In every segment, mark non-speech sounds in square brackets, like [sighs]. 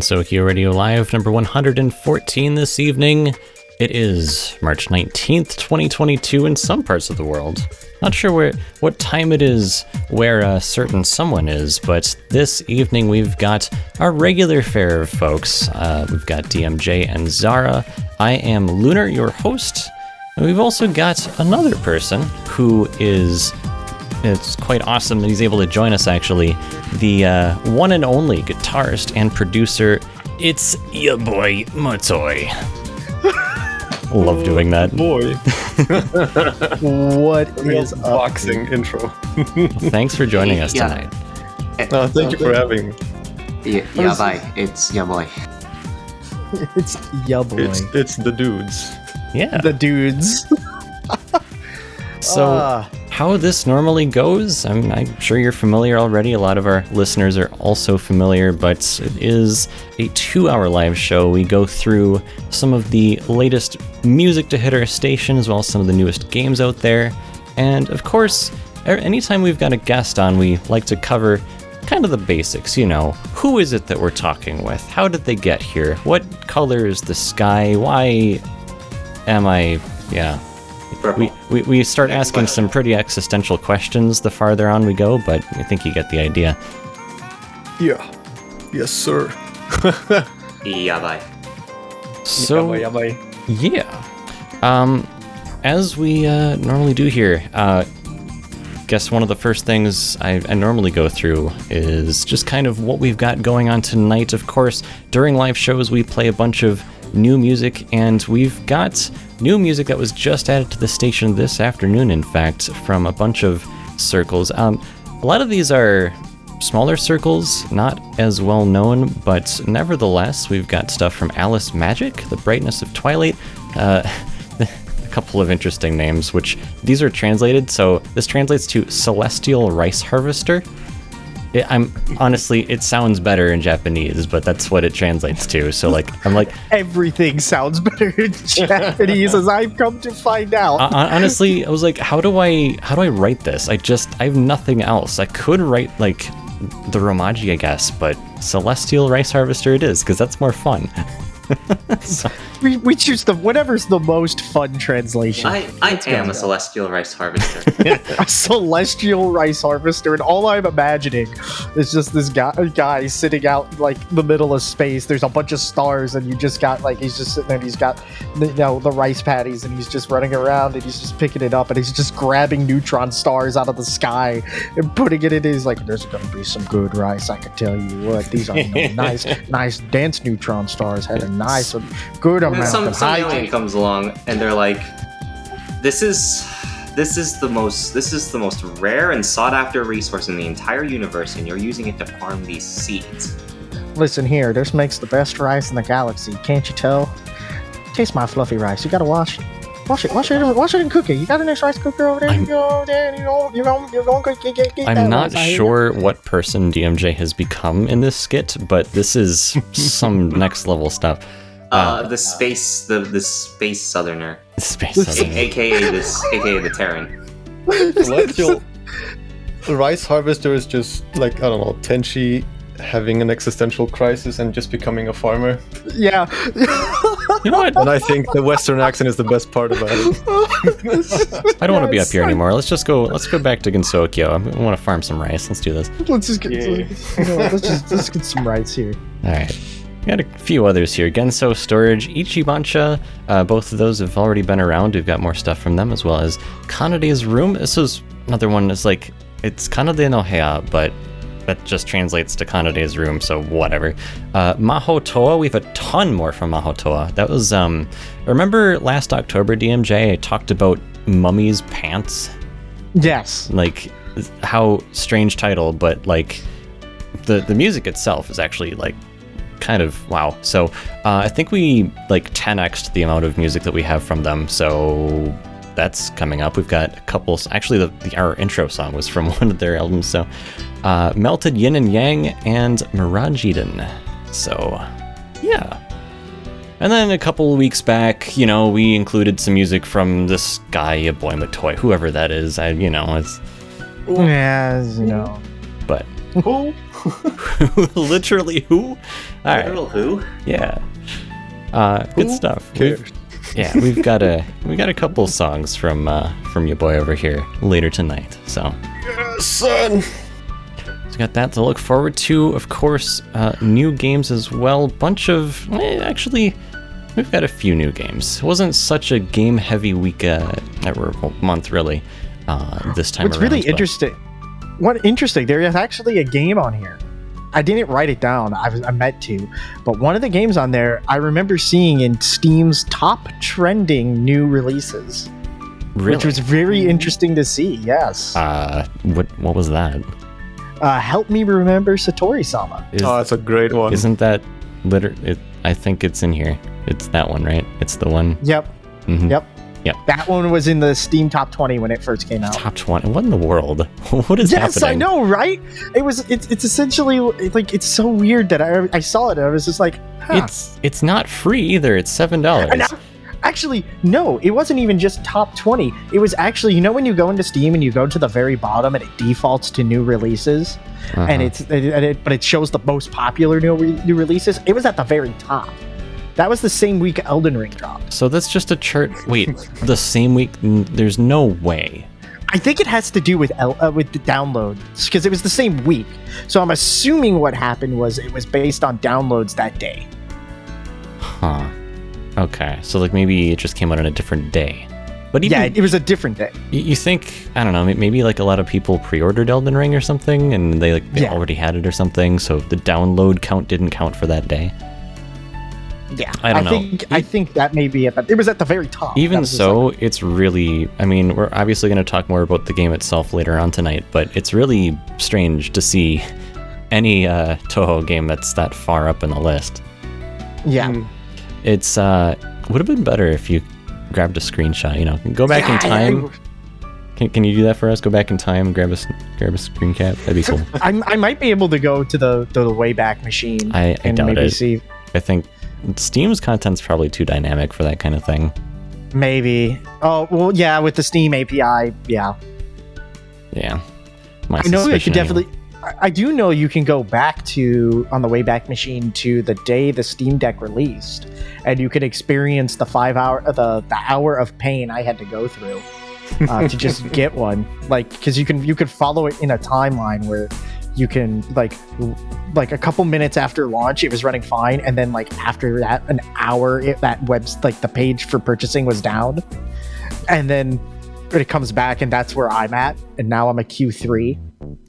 To Gensokyo Radio Live, number 114 this evening. It is March 19th, 2022, in some parts of the world. Not sure where what time it is where a certain someone is, but this evening we've got our regular fare of folks. Uh, we've got DMJ and Zara. I am Lunar, your host. And we've also got another person who is it's quite awesome that he's able to join us actually the uh, one and only guitarist and producer it's your boy Motoy [laughs] love doing that [laughs] Boy, What [laughs] is up? boxing intro. thanks for joining us Yeah. tonight No, thank you for having me. Yeah, yeah, bye. It's yeah, boy. It's ya boy. It's it's the dudes. yeah the dudes. so Ah, how this normally goes. I'm, I'm sure you're familiar already. A lot of our listeners are also familiar but it is a two hour live show. We go through some of the latest music to hit our station as well as some of the newest games out there. And of course a- anytime we've got a guest on we like to cover kind of the basics you know. Who is it that we're talking with? How did they get here? What color is the sky? Why am i yeah we, we, we start asking some pretty existential questions the farther on we go, but I think you get the idea. Yeah. Yes, sir. [laughs] Yeah, bye. So, Yabba, yabba. yeah. Um, as we uh, normally do here, uh, guess one of the first things I, I normally go through is just kind of what we've got going on tonight. Of course, during live shows, we play a bunch of new music, and we've got new music that was just added to the station this afternoon, in fact, from a bunch of circles. Um, a lot of these are smaller circles, not as well known, but nevertheless, we've got stuff from Alice Magic, The Brightness of Twilight. Uh, [laughs] a couple of interesting names, which these are translated. So this translates to Celestial Rice Harvester. It, I'm honestly, it sounds better in Japanese, but that's what it translates to. So like, I'm like, everything sounds better in [laughs] Japanese, as I've come to find out. hon- honestly, I was like, how do I, how do I write this? I just, I have nothing else. I could write like the Romaji, I guess, but Celestial Rice Harvester it is because that's more fun. [laughs] So- [laughs] we, we choose the whatever's the most fun translation. I I Let's am a celestial rice harvester. [laughs] a celestial rice harvester, and all I'm imagining is just this guy, guy sitting out like the middle of space. There's a bunch of stars, and you just got like he's just sitting there. and He's got you know the rice patties, and he's just running around, and he's just picking it up, and he's just grabbing neutron stars out of the sky and putting it in his like. There's gonna be some good rice. I can tell you what. These are you know, nice, [laughs] nice dense neutron stars. Had a good amount some of some alien comes along and they're like, "This is this is the most this is the most rare and sought after resource in the entire universe, and you're using it to farm these seeds." Listen here, this makes the best rice in the galaxy. Can't you tell? Taste my fluffy rice. You gotta wash it. Wash it, wash it, wash it and cook it. You got a nice rice cooker over there? I'm- you go there you know, you know, you know, get, get, get I'm not rice sure what person DMJ has become in this skit, but this is [laughs] some next level stuff. Uh, the space the the space southerner, Space A- aka this aka the Terran. [laughs] Celestial rice harvester is just like I don't know Tenchi having an existential crisis and just becoming a farmer. Yeah. [laughs] [laughs] You know what? And I think the Western accent is the best part about it. I don't want to be up here anymore. Let's just go. Let's go back to Gensokyo. I want to farm some rice. Let's do this. let's just get, Yeah. you know, let's just let's get some rice here. All right. We got a few others here. Genso Storage, Ichibancha. Uh, both of those have already been around. We've got more stuff from them as well as Kanade's Room. This is another one that's like it's Kanade no Heya, but that just translates to Kanade's Room, so whatever. Uh, Mahotoa, we have a ton more from Mahotoa. That was um remember last October DMJ I talked about Mummy's Pants? Yes. like how strange title but like the the music itself is actually like kind of wow so uh, i think we like 10x the amount of music that we have from them so that's coming up we've got a couple actually the, the our intro song was from [laughs] one of their albums so uh, melted yin and yang and mirage eden so yeah and then a couple weeks back, you know, we included some music from this guy, a boy Matoy, whoever that is. I, you know, it's Yeah, you know. but Who? [laughs] [laughs] Literally who? All right. Literal who? Yeah. Uh, good stuff. cares? We've- yeah, [laughs] we've got a we got a couple songs from uh, from your boy over here later tonight. So yes, Son. So we got that to look forward to. Of course, uh, new games as well. Bunch of eh, actually, we've got a few new games. It wasn't such a game-heavy week uh, or month really uh, this time What's around. really but- interesting. What interesting? There is actually a game on here. I didn't write it down. I, was, I meant to, but one of the games on there I remember seeing in Steam's top trending new releases, really? which was very interesting to see. Yes. uh, what what was that? Uh, help me remember Satori-sama. Is, Oh, that's a great one. isn't that liter? It, I think it's in here. It's that one, right? It's the one. Yep. Mhm. Yep. Yep. That one was in the Steam top 20 when it first came out. Top twenty. What in the world? [laughs] what is yes, happening? I know, right? It was. It's. It's essentially like it's so weird that I. I saw it. and I was just like, huh. It's it's not free either. It's seven dollars. Actually, no, it wasn't even just top 20. It was actually, you know, when you go into Steam and you go to the very bottom and it defaults to new releases, Uh-huh. and it's, and it, but it shows the most popular new, re- new releases. It was at the very top. That was the same week Elden Ring dropped. So that's just a chart. Wait, the same week? There's no way. I think it has to do with El- uh, with the downloads because it was the same week. So I'm assuming what happened was it was based on downloads that day. Huh. Okay. So like maybe it just came out on a different day. But even yeah, it, was a different day. you, you think I don't know. Maybe like a lot of people pre-ordered Elden Ring or something, and they like they Yeah. already had it or something. So the download count didn't count for that day. Yeah, I don't know. think I think that may be it, but it was at the very top. Even was just so, it's really. I mean, we're obviously going to talk more about the game itself later on tonight, but it's really strange to see any uh, Touhou game that's that far up in the list. yeah, Mm. It's uh would have been better if you grabbed a screenshot. You know, go back in Yeah, I- time. Can, can you do that for us? Go back in time and grab a s- grab a screen cap. That'd be cool. [laughs] I, I might be able to go to the to the Wayback Machine I, I and doubt maybe it. see I think Steam's content's probably too dynamic for that kind of thing. maybe. Oh well, yeah, with the Steam API, yeah. Yeah. My I know you could definitely. I- I do know you can go back to on the Wayback Machine to the day the Steam Deck released, and you could experience the five hour the the hour of pain I had to go through uh, to just [laughs] get one. Like because you can you could follow it in a timeline where you can like like a couple minutes after launch it was running fine, and then like after that an hour it, that webs like the page for purchasing was down, and then it comes back and that's where I'm at, and now I'm a Q three.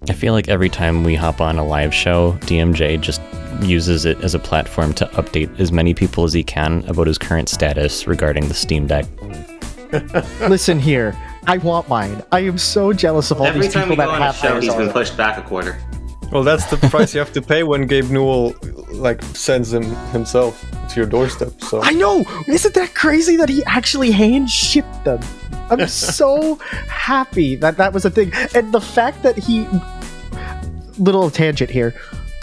I feel like every time we hop on a live show, DMJ just uses it as a platform to update as many people as he can about his current status regarding the Steam Deck. [laughs] Listen here, I want mine. I am so jealous of all Every these time people we go that on a show, he's been pushed back a quarter. Well, that's the price you have to pay when Gabe Newell like sends them himself to your doorstep. So I know. Isn't that crazy that he actually hand shipped them? I'm [laughs] so happy that that was a thing, and the fact that he little tangent here.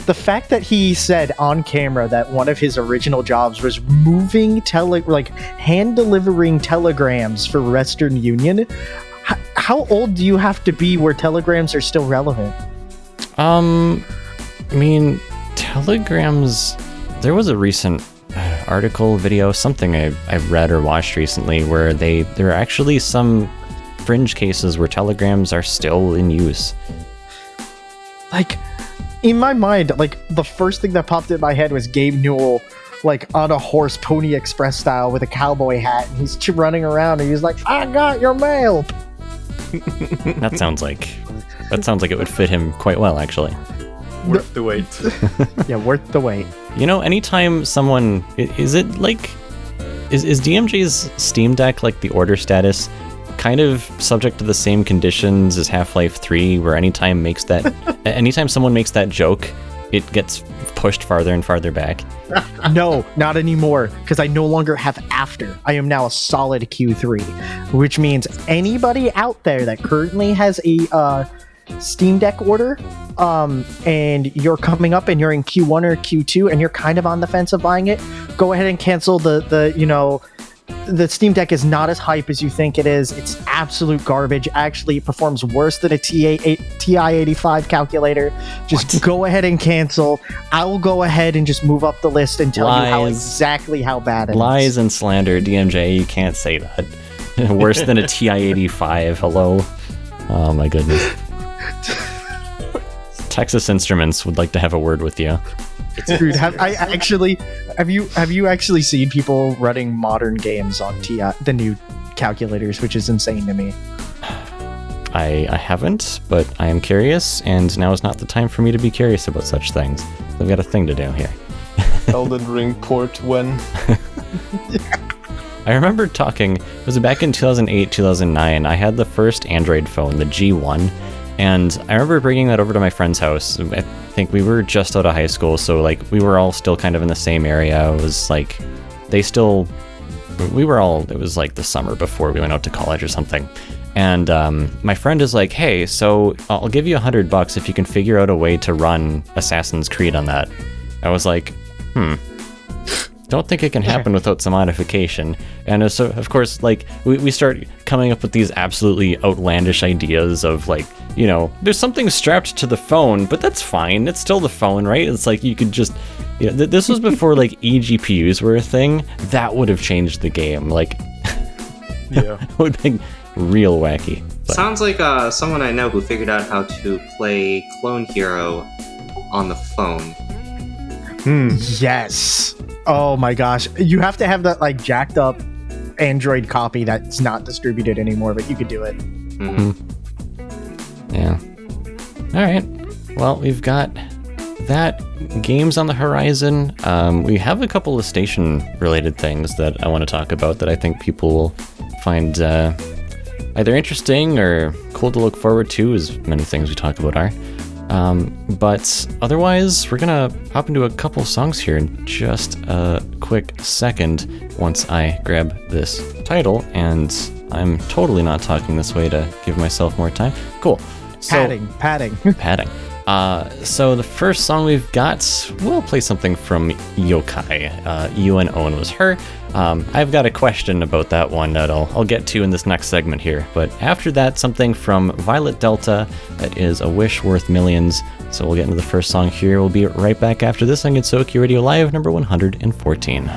The fact that he said on camera that one of his original jobs was moving tele like hand delivering telegrams for Western Union. H- how old do you have to be where telegrams are still relevant? Um, I mean, telegrams. There was a recent uh, article, video, something I, I've read or watched recently where they there are actually some fringe cases where telegrams are still in use. like in my mind like the first thing that popped in my head was gabe newell like on a horse pony express style with a cowboy hat and he's running around and he's like i got your mail That sounds like that sounds like it would fit him quite well, actually. worth the wait. [laughs] yeah worth the wait You know, anytime someone is it like is is DMJ's Steam Deck like the order status kind of subject to the same conditions as Half-Life 3 where anytime makes that [laughs] anytime someone makes that joke, it gets pushed farther and farther back. [laughs] no not anymore because i no longer have after i am now a solid q3 which means anybody out there that currently has a uh, steam deck order um, and you're coming up and you're in q1 or q2 and you're kind of on the fence of buying it go ahead and cancel the the you know the Steam Deck is not as hype as you think it is. It's absolute garbage. Actually, it performs worse than a TA TI-85 calculator. Just What? go ahead and cancel. I will go ahead and just move up the list and tell you how exactly how bad it is. Lies and slander, DMJ. You can't say that. [laughs] Worse than a TI-85. Hello. Oh my goodness. [laughs] Texas Instruments would like to have a word with you. Dude, have I actually have you have you actually seen people running modern games on TI the new calculators, which is insane to me. I, I haven't, but I am curious, and now is not the time for me to be curious about such things. I've got a thing to do here. [laughs] Elden Ring port when [laughs] I remember talking, it was back in 2008, 2009. I had the first Android phone, the G1, and I remember bringing that over to my friend's house. I think we were just out of high school, so like we were all still kind of in the same area. It was like they still, we were all, it was like the summer before we went out to college or something. And um, my friend is like, hey, so I'll give you a hundred bucks if you can figure out a way to run Assassin's Creed on that. I was like, hmm, don't think it can happen without some modification. And uh, so, of course, like we, we start coming up with these absolutely outlandish ideas of like, you know, there's something strapped to the phone, but that's fine. It's still the phone, right? It's like you could just, you know, th- this was before like [laughs] eGPUs were a thing. That would have changed the game. Like, [laughs] yeah. it [laughs] would have been real wacky. But Sounds like uh, someone I know who figured out how to play Clone Hero on the phone. Hmm. Yes. Oh my gosh. You have to have that like jacked up Android copy that's not distributed anymore, but you could do it. Mhm. Yeah. All right. Well, we've got that games on the horizon. Um, we have a couple of station-related things that I want to talk about that I think people will find uh, either interesting or cool to look forward to, as many things we talk about are. Um, but otherwise, we're gonna hop into a couple songs here in just a quick second once I grab this title, and I'm totally not talking this way to give myself more time. Cool. So, Padding, padding. [laughs] padding. Uh, so the first song we've got, we'll play something from Yokai. Uh, UN Owen was her. Um, I've got a question about that one that I'll, I'll get to in this next segment here. But after that, something from Violet Delta that is a wish worth millions. So we'll get into the first song here. We'll be right back after this on Gensokyo Radio Live number 114.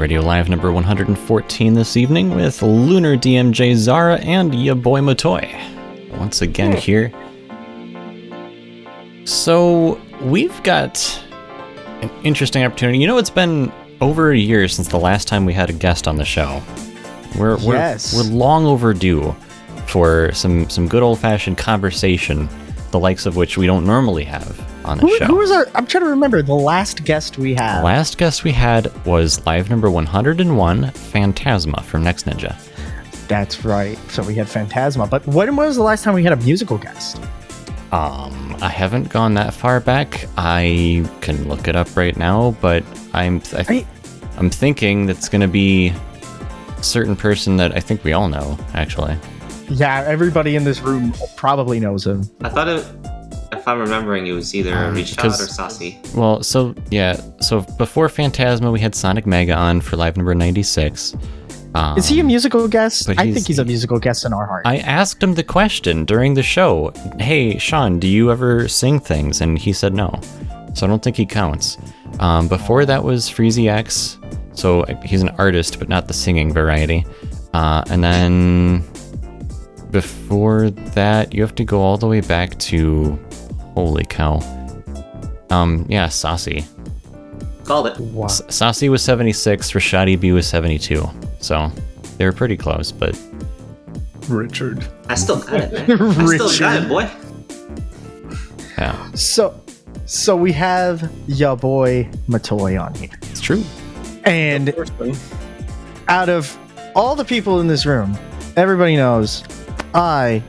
Radio Live number 114 this evening with Lunar DMJ Zara and ya boy Matoy. Once again hmm. here. So, we've got an interesting opportunity. You know, it's been over a year since the last time we had a guest on the show. We're, we're, Yes. we're long overdue for some, some good old fashioned conversation, the likes of which we don't normally have on the Who, show. who was our? I'm trying to remember the last guest we had. Last guest we had was live number 101, Phantasma from Next Ninja. That's right. So we had Phantasma. But when was the last time we had a musical guest? Um, I haven't gone that far back. I can look it up right now, but I'm I, I- I'm thinking that's gonna be a certain person that I think we all know, actually. Yeah, everybody in this room probably knows him. I thought it. If I'm remembering, it was either Um, Richard 'cause- or Sassy. Well, so yeah, so before Phantasma, we had Sonic Mega on for live number 96. Um, Is he a musical guest? I think he's a musical guest in our heart. I asked him the question during the show. Hey, Sean, do you ever sing things? And he said no. So I don't think he counts. Um, before that was Freezy X. So he's an artist, but not the singing variety. Uh, and then before that, you have to go all the way back to. Holy cow. Um, yeah, Saucy. Called it. wow. S- Saucy was 76, Rashadi B was 72. So they were pretty close, but Richard. I still got it, man. I still got it, [laughs] boy. yeah, So, so we have ya boy Matoy on here, it's true. and out of all the people in this room, everybody knows I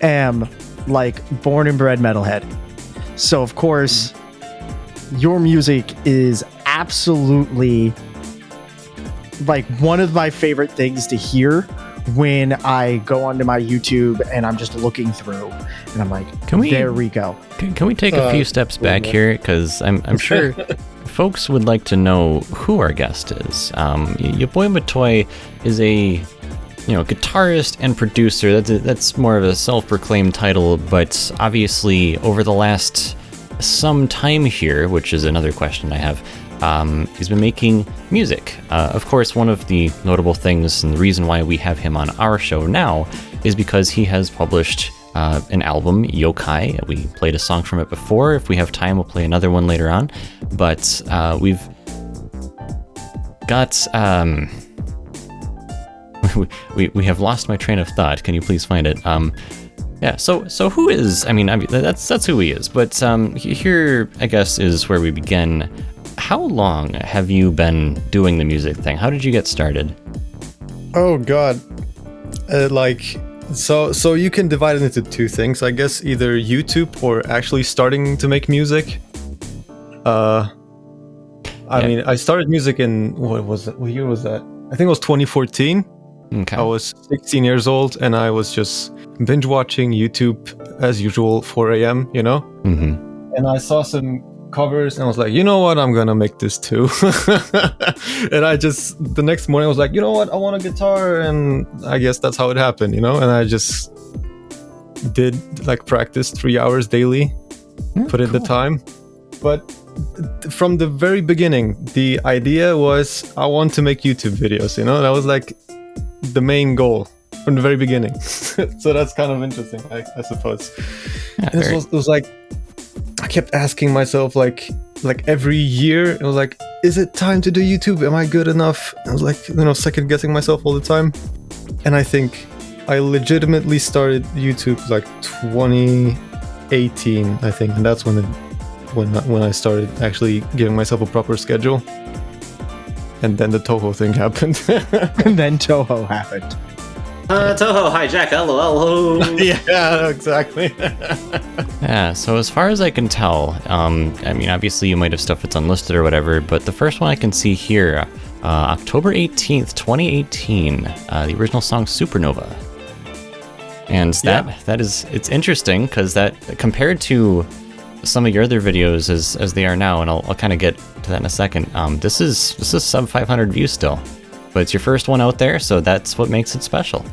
am like born and bred metalhead. So of course, your music is absolutely like one of my favorite things to hear when I go onto my YouTube and I'm just looking through and I'm like, Can we- there we go. Can, can we take a Uh, few steps back here? Because I'm, I'm [laughs] sure folks would like to know who our guest is. Um, y- your boy Matoy is a you know guitarist and producer. That's a, that's more of a self-proclaimed title, but obviously over the last some time here, which is another question I have. Um, he's been making music. Uh, of course, one of the notable things and the reason why we have him on our show now is because he has published uh, an album, Yokai. We played a song from it before. If we have time, we'll play another one later on. But uh, we've got. Um, [laughs] we, we, have lost my train of thought. Can you please find it? Um, yeah. So so who is? I mean, I mean that's that's who he is. But um, here, I guess, is where we begin. How long have you been doing the music thing? How did you get started? Oh god. Uh, like so so you can divide it into two things, I guess, either YouTube or actually starting to make music. Uh I Yeah. mean, I started music in what was it? What year was that? I think it was 2014. Okay. I was 16 years old and I was just binge watching YouTube as usual 4 a.m., you know? hmm and I saw some covers and I was like, you know what, I'm gonna make this too. [laughs] and I just the next morning I was like, you know what, I want a guitar, and I guess that's how it happened, you know. And I just did like practice three hours daily, put in the time. But from the very beginning, the idea was I want to make YouTube videos, you know. That was like the main goal from the very beginning. [laughs] so that's kind of interesting, I, I suppose. Yeah, this very- was, it was like I kept asking myself like like every year it was like is it time to do YouTube? Am I good enough? I was like you know second guessing myself all the time. And I think I legitimately started YouTube like 2018 I think. And that's when it when when I started actually giving myself a proper schedule and then the Touhou thing happened [laughs] and then Touhou happened. Uh, Touhou, hijack, hello, hello. [laughs] yeah exactly [laughs] Yeah, so as far as I can tell, um, I mean, obviously you might have stuff that's unlisted or whatever, but the first one I can see here, uh, October 18th, 2018, uh, the original song Supernova. And that Yeah. that is it's interesting because that compared to some of your other videos as as they are now, and I'll, I'll kind of get to that in a second. Um, this is this is sub 500 views still, but it's your first one out there, so that's what makes it special.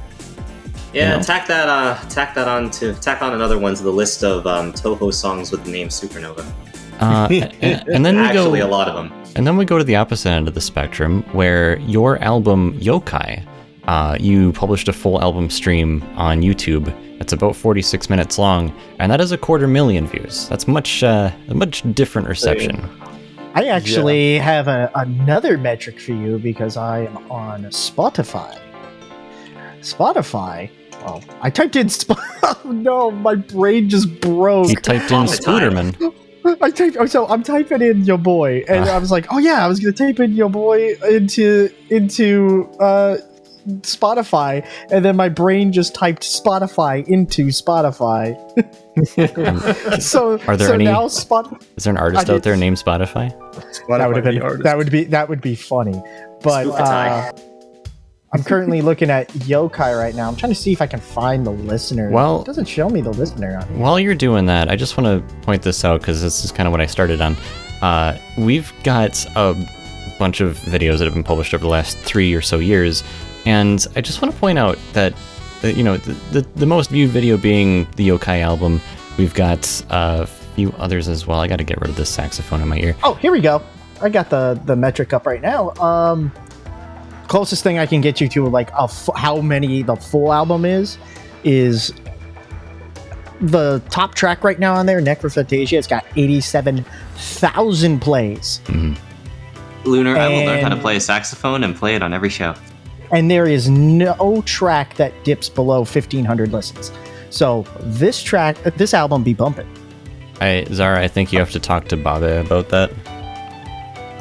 Yeah, You know? tack that uh tack that on to tack on another one to the list of um, Touhou songs with the name Supernova. Uh, and, [laughs] and then we Actually, go, a lot of them. and then we go to the opposite end of the spectrum, where your album Yokai, uh, you published a full album stream on YouTube. It's about 46 minutes long, and that is a quarter million views. That's much, uh, a much different reception. I actually have a, another metric for you because I am on Spotify. Spotify. Oh, I typed in. Sp- [laughs] oh, no, my brain just broke. He typed in All. Spooderman. [laughs] I typed. oh, So I'm typing in your boy, and Ah. I was like, oh yeah, I was gonna type in your boy into into uh, Spotify, and then my brain just typed Spotify into Spotify. [laughs] so Are there so any- now Spot Is there an artist I out there named Spotify? that would have been artist. that would be that would be funny, but uh, I'm currently looking at Yokai right now. I'm trying to see if I can find the listener. Well- it doesn't show me the listener on. While you're doing that, I just want to point this out because this is kind of what I started on. Uh, we've got a bunch of videos that have been published over the last three or so years, and I just want to point out that, uh, you know, the, the, the most viewed video being the Yokai album. We've got a few others as well. I got to get rid of this saxophone in my ear. Oh, here we go. I got the the metric up right now. Um, closest thing I can get you to like a f- how many the full album is is the top track right now on there, Necrophantasia. It's got eighty-seven thousand plays, Lunar, I will learn how to play a saxophone and play it on every show. And there is no track that dips below fifteen hundred listens. So this track, uh, this album, be bumping. I, Zara, I think you have to talk to Baba about that.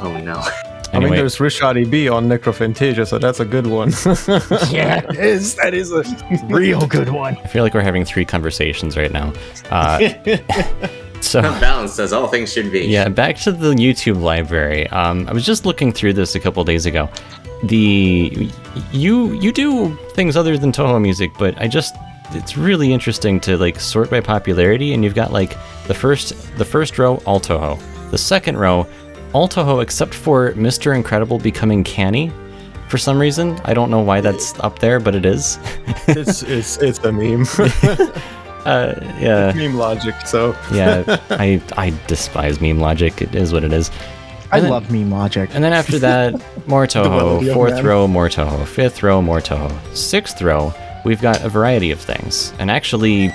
Oh no. [laughs] I mean, there's Richard E.B. on Necrophantasia, so that's a good one. [laughs] Yeah, it is. That is a real good one. I feel like we're having three conversations right now. Uh, [laughs] so. Balanced as all things should be. Yeah, back to the YouTube library. Um, I was just looking through this a couple days ago. The you you do things other than Touhou music, but I just it's really interesting to like sort by popularity, and you've got like the first the first row all Touhou, the second row all Touhou except for Mr. Incredible becoming canny. For some reason, I don't know why that's up there, but it is. [laughs] it's it's it's a meme. [laughs] uh, yeah, meme logic. So yeah. [laughs] I I despise meme logic. It is what it is. I then- love meme logic. And then after that, [laughs] more Touhou. Fourth man. row, more Touhou. Fifth row, more Touhou. Sixth row, we've got a variety of things. And actually,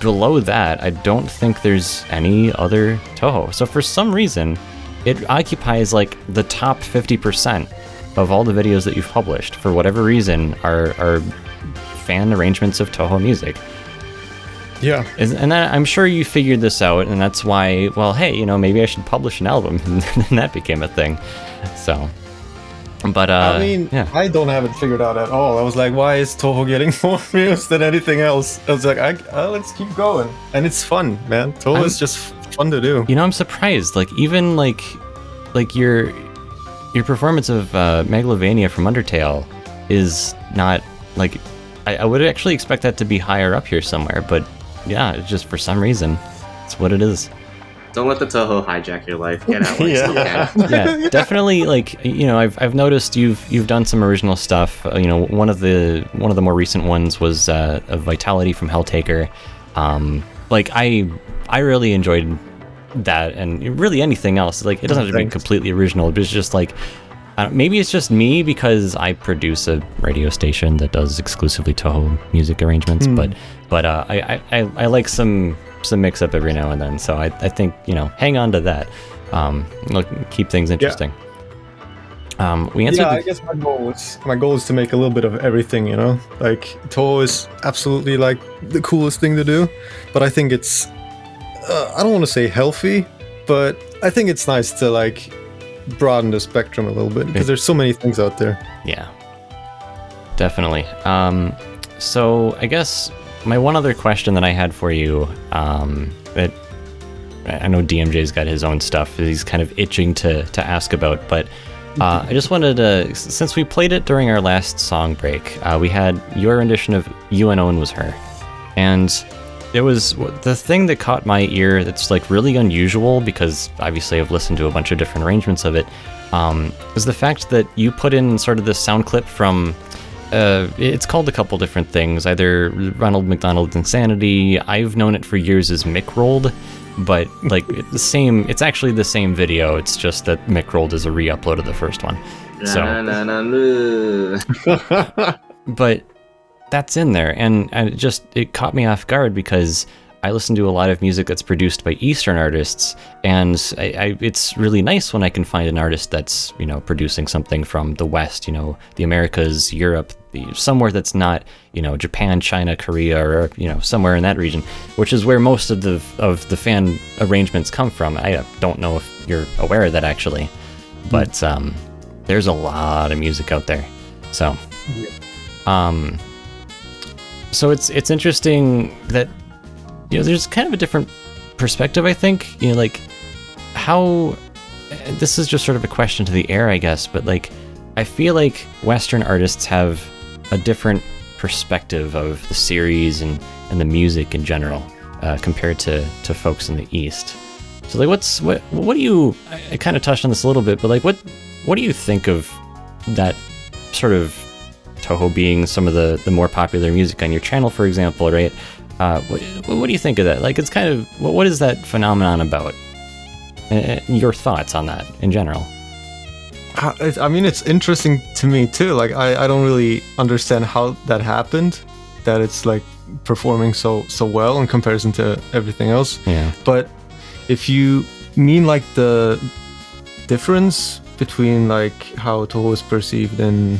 below that, I don't think there's any other Touhou. So for some reason, it occupies like the top 50% of all the videos that you've published. For whatever reason, are, are fan arrangements of Touhou music. Yeah, And then I'm sure you figured this out, and that's why, well, hey, you know, maybe I should publish an album, [laughs] and then that became a thing. So, but uh, I mean, yeah, I don't have it figured out at all. I was like, why is Touhou getting [laughs] more views than anything else? I was like, I, uh, let's keep going, and it's fun, man. Touhou I'm- is just fun to do. you know, I'm surprised. Like even like, like your your performance of uh, Megalovania from Undertale is not like I, I would actually expect that to be higher up here somewhere, but yeah, it's just for some reason, it's what it is. Don't let the Touhou hijack your life. Get out [laughs] while you Yeah. [laughs] [laughs] yeah, definitely. Like you know, I've, I've noticed you've you've done some original stuff. Uh, you know, one of the one of the more recent ones was uh, a Vitality from Helltaker. Um, like I I really enjoyed that, and really anything else. Like it doesn't have to be completely original, but it's just like. I don't- maybe it's just me because I produce a radio station that does exclusively Touhou music arrangements, but but uh, I, I, I like some some mix up every now and then. So I, I think you know hang on to that. Um, look, keep things interesting. Um, we answered. Yeah, the- I guess my goal is my goal is to make a little bit of everything. You know, like Touhou is absolutely like the coolest thing to do, but I think it's uh, I don't want to say healthy, but I think it's nice to like broaden the spectrum a little bit because there's so many things out there. Yeah, definitely. Um, so I guess my one other question that I had for you, um, that I know DMJ's got his own stuff that he's kind of itching to to ask about, but. Uh, I just wanted to, since we played it during our last song break, uh, we had your rendition of "U.N. Owen Was Her," and it was the thing that caught my ear. That's like really unusual because obviously I've listened to a bunch of different arrangements of it. Um, is the fact that you put in sort of this sound clip from. Uh, it's called a couple different things, either Ronald McDonald's Insanity. I've known it for years as McRoll'd. but like the same. It's actually the same video. It's just that McRoll'd as a re-upload of the first one. So- [laughs] but that's in there. And, and it just it caught me off guard because i listen to a lot of music that's produced by eastern artists. And I, I, it's really nice when i can find an artist that's you know producing something from the west you know the americas europe the, somewhere that's not you know japan china korea or you know somewhere in that region which is where most of the of the fan arrangements come from. I don't know if you're aware of that actually but um, there's a lot of music out there. So um, so it's it's interesting that you know there's kind of a different perspective. I think you know like how this is just sort of a question to the air, I guess. But like I feel like Western artists have a different perspective of the series and and the music in general uh, compared to to folks in the East. So like what's what what do you I, I kind of touched on this a little bit, but like what what do you think of that sort of Touhou being some of the, the more popular music on your channel, for example, right? Uh, what, what do you think of that? Like, it's kind of what, what is that phenomenon about? Uh, your thoughts on that in general? Uh, I mean, it's interesting to me too. Like, I, I don't really understand how that happened. That it's like performing so so well in comparison to everything else. Yeah, But if you mean like the difference between like how Touhou is perceived in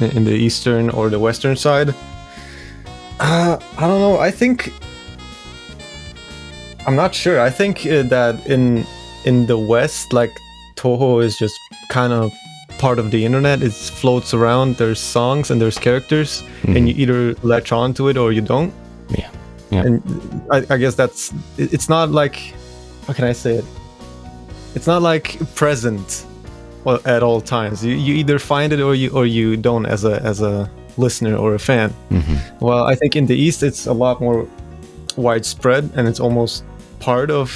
in the eastern or the western side, uh, I don't know. I think I'm not sure. I think uh, that in in the west, like Touhou is just kind of part of the internet. It floats around. There's songs and there's characters, and you either latch on to it or you don't yeah, yeah. and I, I guess that's it- it's not like how can I say it? It's not like present at all times. You, you either find it or you or you don't as a as a listener or a fan. hmm Well, I think in the East it's a lot more widespread and it's almost part of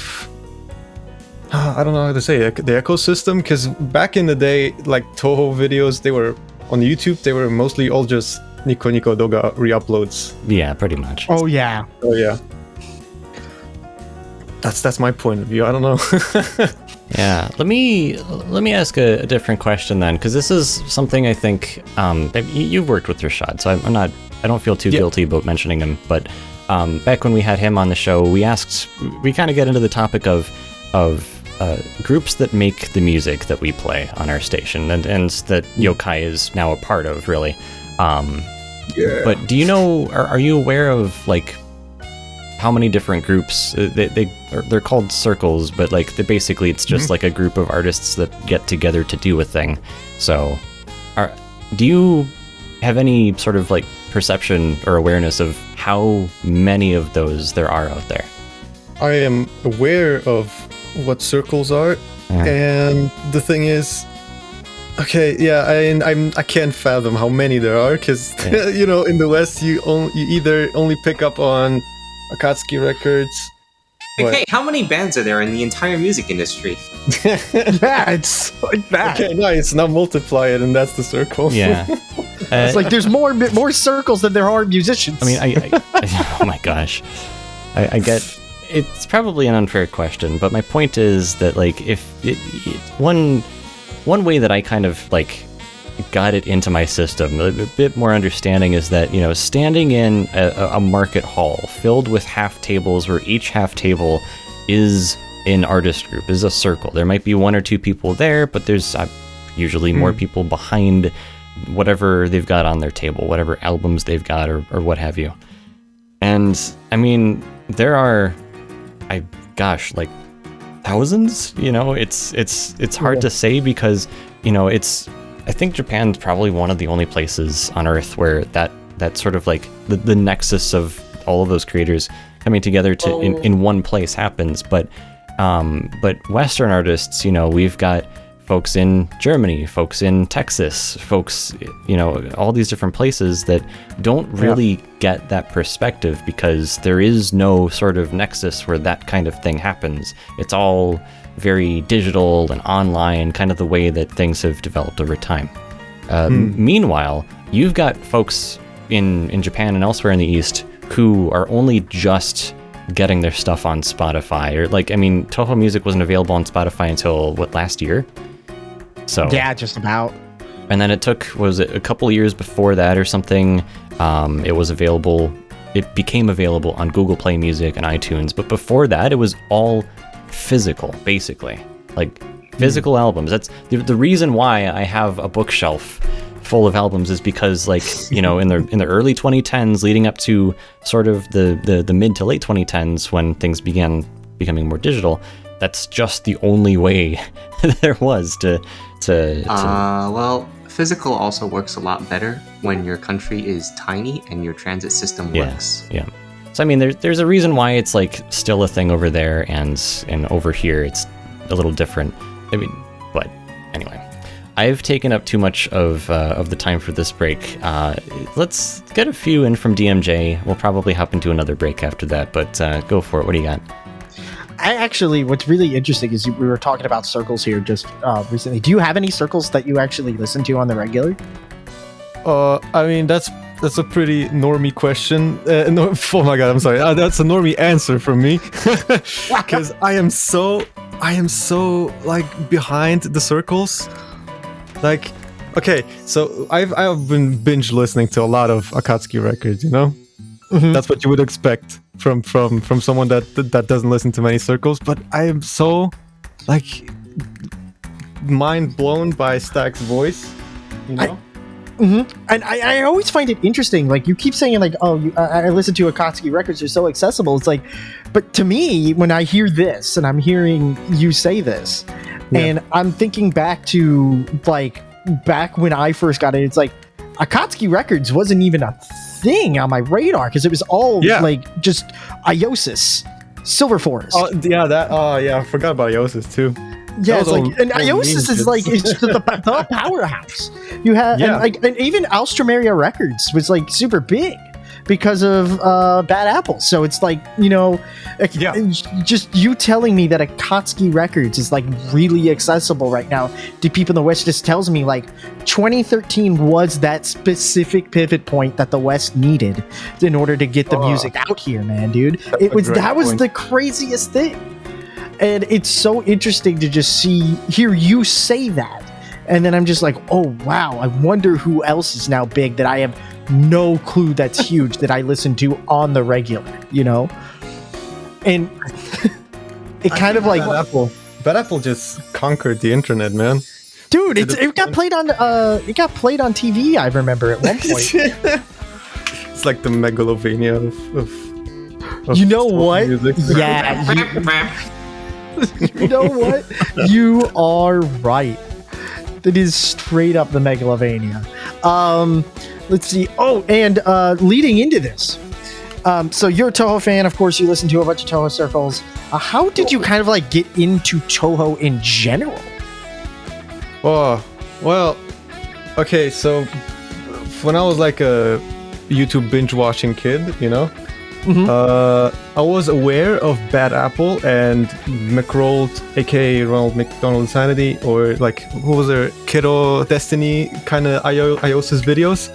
[sighs] I don't know how to say it, the ecosystem because back in the day, like Touhou videos, they were on YouTube. They were mostly all just Nico Nico Douga re-uploads. Yeah, pretty much. Oh yeah. Oh yeah. That's that's my point of view. I don't know. [laughs] Yeah, let me let me ask a, a different question then, because this is something I think um, you've worked with Rashad, so I'm, I'm not I don't feel too Yeah. guilty about mentioning him. But um, back when we had him on the show, we asked we kind of get into the topic of of uh, groups that make the music that we play on our station, and and that Yokai is now a part of, really. Um, yeah. but do you know? Are, are you aware of like how many different groups? uh, They they are, they're called circles, but like they basically it's just like a group of artists that get together to do a thing. So, are do you have any sort of like perception or awareness of how many of those there are out there? I am aware of what circles are, Yeah. and the thing is, okay, yeah, I I'm I can't fathom how many there are because Yeah. [laughs] you know in the West you only you either only pick up on Akatsuki records. What? Okay, how many bands are there in the entire music industry? [laughs] Yeah, it's like that. okay, nice. Now multiply it, and that's the circle. Yeah. [laughs] Uh, It's like there's more more circles than there are musicians. I mean, I, I, I [laughs] oh my gosh, I, I get it's probably an unfair question, but my point is that like if it, it, one one way that I kind of like got it into my system. A, a bit more understanding is that you know standing in a, a market hall filled with half tables where each half table is an artist group is a circle. There might be one or two people there but there's uh, usually more people behind whatever they've got on their table whatever albums they've got or, or what have you. And i mean there are i gosh like thousands you know? It's it's it's hard to say because you know it's i think japan's probably one of the only places on earth where that that sort of like the, the nexus of all of those creators coming together to in, in one place happens. But um but western artists you know we've got folks in Germany, folks in Texas, folks, you know, all these different places that don't really get that perspective because there is no sort of nexus where that kind of thing happens. It's all very digital and online, kind of the way that things have developed over time. Uh, Meanwhile, you've got folks in, in Japan and elsewhere in the East who are only just getting their stuff on Spotify. Or like, I mean, Touhou Music wasn't available on Spotify until what last year. So Yeah, just about. and then it took was it a couple years before that or something um, it was available it became available on google play music and itunes. But before that it was all physical basically. Like physical albums. That's the, the reason why i have a bookshelf full of albums is because like you know in the in the early 2010s leading up to sort of the the, the mid to late 2010s when things began becoming more digital that's just the only way [laughs] there was to to, to Uh, well, physical also works a lot better when your country is tiny and your transit system Yeah. works. Yeah. So I mean, there's there's a reason why it's like still a thing over there, and and over here it's a little different. I mean, but anyway, I've taken up too much of uh, of the time for this break. Uh, let's get a few in from DMJ. We'll probably hop into another break after that, but uh, go for it. What do you got? I actually, what's really interesting is you, we were talking about circles here just uh, recently. Do you have any circles that you actually listen to on the regular? Uh, I mean that's that's a pretty normie question. Uh, [laughs] no, oh my god, I'm sorry. Uh, that's a normie answer from me, [laughs] because I am so I am so like behind the circles. Like, okay, so I've I've been binge listening to a lot of Akatsuki records. You know, Mhm. that's what you would expect from from from someone that that doesn't listen to many circles. But I am so like mind blown by Stack's voice. You I- know. Mm-hmm. And I, I always find it interesting. Like you keep saying, like, "Oh, you, I, I listen to Akatsuki records; they're so accessible." It's like, but to me, when I hear this, and I'm hearing you say this, Yeah. and I'm thinking back to like back when I first got it, it's like Akatsuki records wasn't even a thing on my radar because it was all Yeah. like just IOSYS, Silver Forest. Oh yeah, that. Oh yeah, I forgot about IOSYS too. Yeah, it's like all- and IOSYS is like it's just the, the [laughs] powerhouse. You have Yeah. and like and even Alstroemeria Records was like super big because of uh, Bad Apples. So it's like you know, Yeah. just you telling me that Akatsuki Records is like really accessible right now to people in the West just tells me like 2013 was that specific pivot point that the West needed in order to get the Oh. music out here, man, dude. It was that was point. the craziest thing and it's so interesting to just see hear you say that and then i'm just like oh wow i wonder who else is now big that i have no clue that's huge that i listen to on the regular you know and it kind of like Bad Apple. Bad Apple just conquered the internet, man. dude it's, it got played on uh it got played on tv i remember at one point [laughs] it's like the megalovania of. of, of You know what? music. yeah you, [laughs] you know what? You are right. That is straight up the Megalovania. Um, let's see. Oh, and uh, leading into this, um, so you're a Touhou fan, of course. You listen to a bunch of Touhou circles. Uh, how did you kind of like get into Touhou in general? Oh, well, okay, so when I was like a YouTube binge watching kid, you know, Mhm. uh, I was aware of Bad Apple and McRoll'd, aka Ronald McDonald Insanity, or like, who was there, Kiddo Destiny kind of IO- IOSYS videos.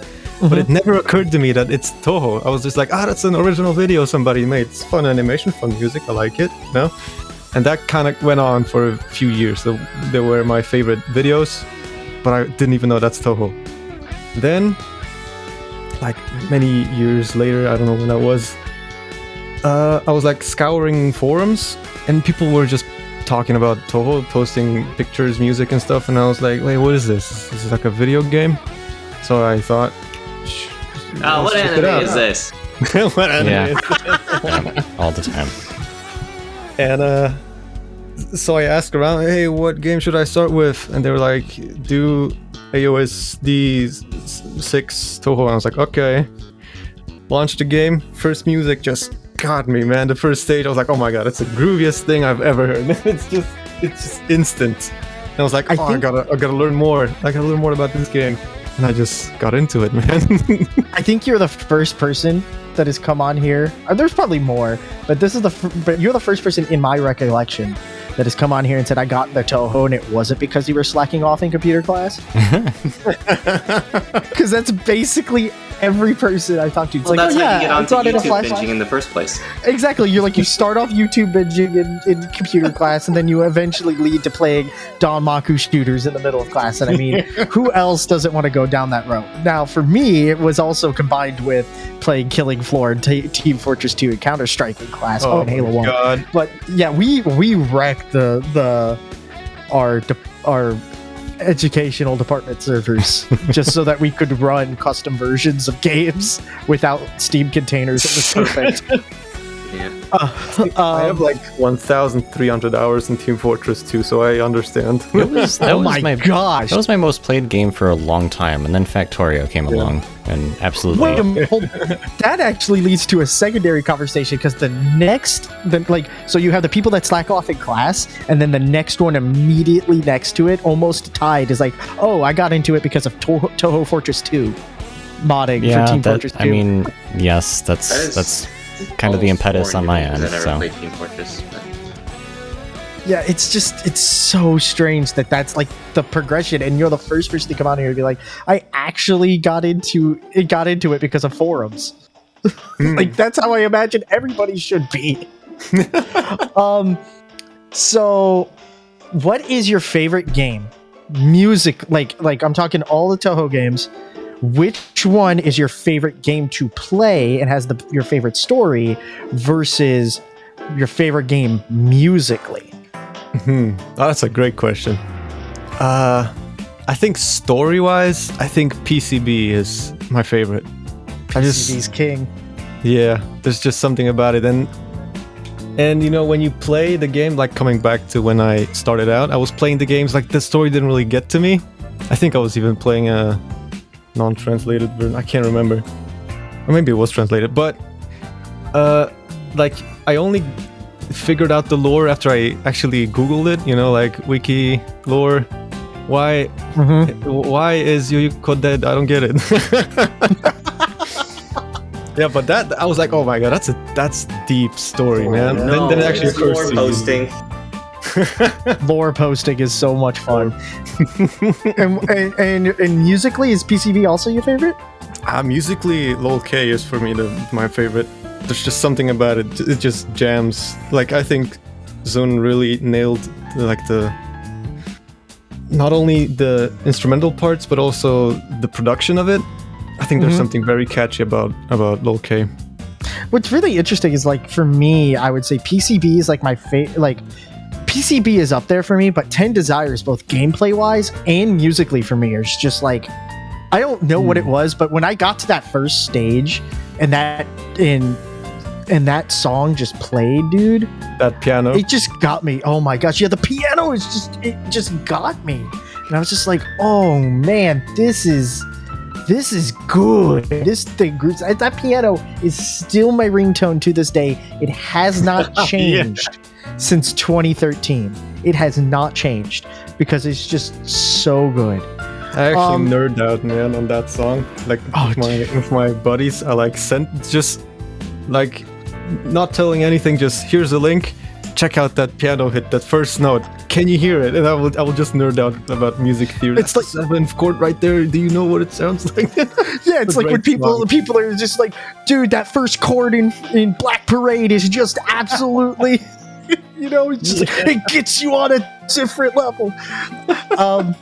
But it never occurred to me that it's Touhou. I was just like, ah, that's an original video somebody made. It's fun animation, fun music. I like it, you know? And that kind of went on for a few years. So they were my favorite videos, but I didn't even know that's Touhou. Then, like many years later, I don't know when that was, uh, I was like scouring forums, and people were just talking about Touhou, posting pictures, music, and stuff. And I was like, wait, what is this? Is this like a video game? So I thought, Uh, what let's check it anime is this? [laughs] what anime Yeah. is this? [laughs] all the time. And uh, so I asked around, hey, what game should I start with? And they were like, do EoSD s- 6 Touhou. And I was like, okay. Launched the game. First music just got me, man. The first stage, I was like, oh my god, it's the grooviest thing I've ever heard. [laughs] it's just, it's just instant. And I was like, I oh, I think- gotta, I gotta learn more. I gotta learn more about this game. And I just got into it, [laughs] man. I think you're the first person that has come on here. Uh, there's probably more, but this is the f- but you're the first person in my recollection that has come on here and said I got the Touhou and it wasn't because you were slacking off in computer class. [laughs] [laughs] Because that's basically every person I talk to. It's Well, like, that's oh, how yeah, you get onto a YouTube binging in the first place. Exactly. You're like you start off YouTube binging in, in computer [laughs] class, and then you eventually lead to playing danmaku shooters in the middle of class. And I mean, [laughs] who else doesn't want to go down that road? Now, for me, it was also combined with playing Killing Floor and t- Team Fortress 2 and Counter Strike in class. Oh, and Halo my 1. God. But yeah, we we wrecked the the our our educational department servers just so that we could run custom versions of games without Steam containers. It was perfect. Yeah. [laughs] I have Um, like 1,300 hours in Team Fortress 2, so I understand. [laughs] It was, that oh was my, my, gosh! that was my most played game for a long time, and then Factorio came along and absolutely. Wait a minute, hold- [laughs] that actually leads to a secondary conversation because the next, the, like, so you have the people that slack off in class, and then the next one immediately next to it, almost tied, is like, oh, I got into it because of to- Toho Fortress 2 modding yeah, for Team that, Fortress 2. I mean, yes, that's That is that's kind of the impetus on my end. because I never So Team Fortress. but- yeah, it's just, it's so strange that that's like the progression, and you're the first person to come out here and be like, I actually got into it, got into it because of forums. [laughs] like that's how I imagine everybody should be. [laughs] um, so what is your favorite game? Music, like like I'm talking all the Touhou games. Which one is your favorite game to play and has the your favorite story versus your favorite game musically? Hmm. Oh, that's a great question. Uh, I think story-wise, I think PCB is my favorite. I just PCB's king. Yeah, there's just something about it, and and you know when you play the game, like coming back to when I started out, I was playing the games like the story didn't really get to me. I think I was even playing a non-translated version. I can't remember, or maybe it was translated, but uh, like I only figured out the lore after I actually googled it. You know, like wiki lore. Why Mhm. why is Yuyuko dead? I don't get it. [laughs] yeah, but that I was like, oh my god, that's a that's deep story, man. no, then, then it actually it's occurs lore to you. Posting. [laughs] Lore posting is so much fun. [laughs] and, and, and and musically, is PCB also your favorite? Ah, musically, Lol K is for me the my favorite. There's just something about it. It just jams. Like I think Zun really nailed like the not only the instrumental parts but also the production of it. I think there's Mhm. something very catchy about about Lol K. What's really interesting is like for me, I would say PCB is like my favorite. Like PCB is up there for me, but Ten Desires, both gameplay wise and musically for me, is just like I don't know what it hmm. was, but when I got to that first stage and that in and that song just played, dude, That piano. it just got me. Oh my gosh, yeah, the piano is just it just got me, and I was just like, oh man, this is this is good. This thing, that that piano is still my ringtone to this day. It has not [laughs] Yeah. Since 2013. It has not changed because it's just so good. I actually Um, nerd out, man, on that song. Like Oh, with my with my buddies, I like sent just like not telling anything. Just here's a link. Check out that piano hit, that first note. Can you hear it? And I will I will just nerd out about music theory. It's That's the seventh chord right there. Do you know what it sounds [laughs] like? Yeah, it's like when people song. people are just like, dude, that first chord in in Black Parade is just absolutely, [laughs] you know, it's just, [laughs] it gets you on a different level. [laughs] Um,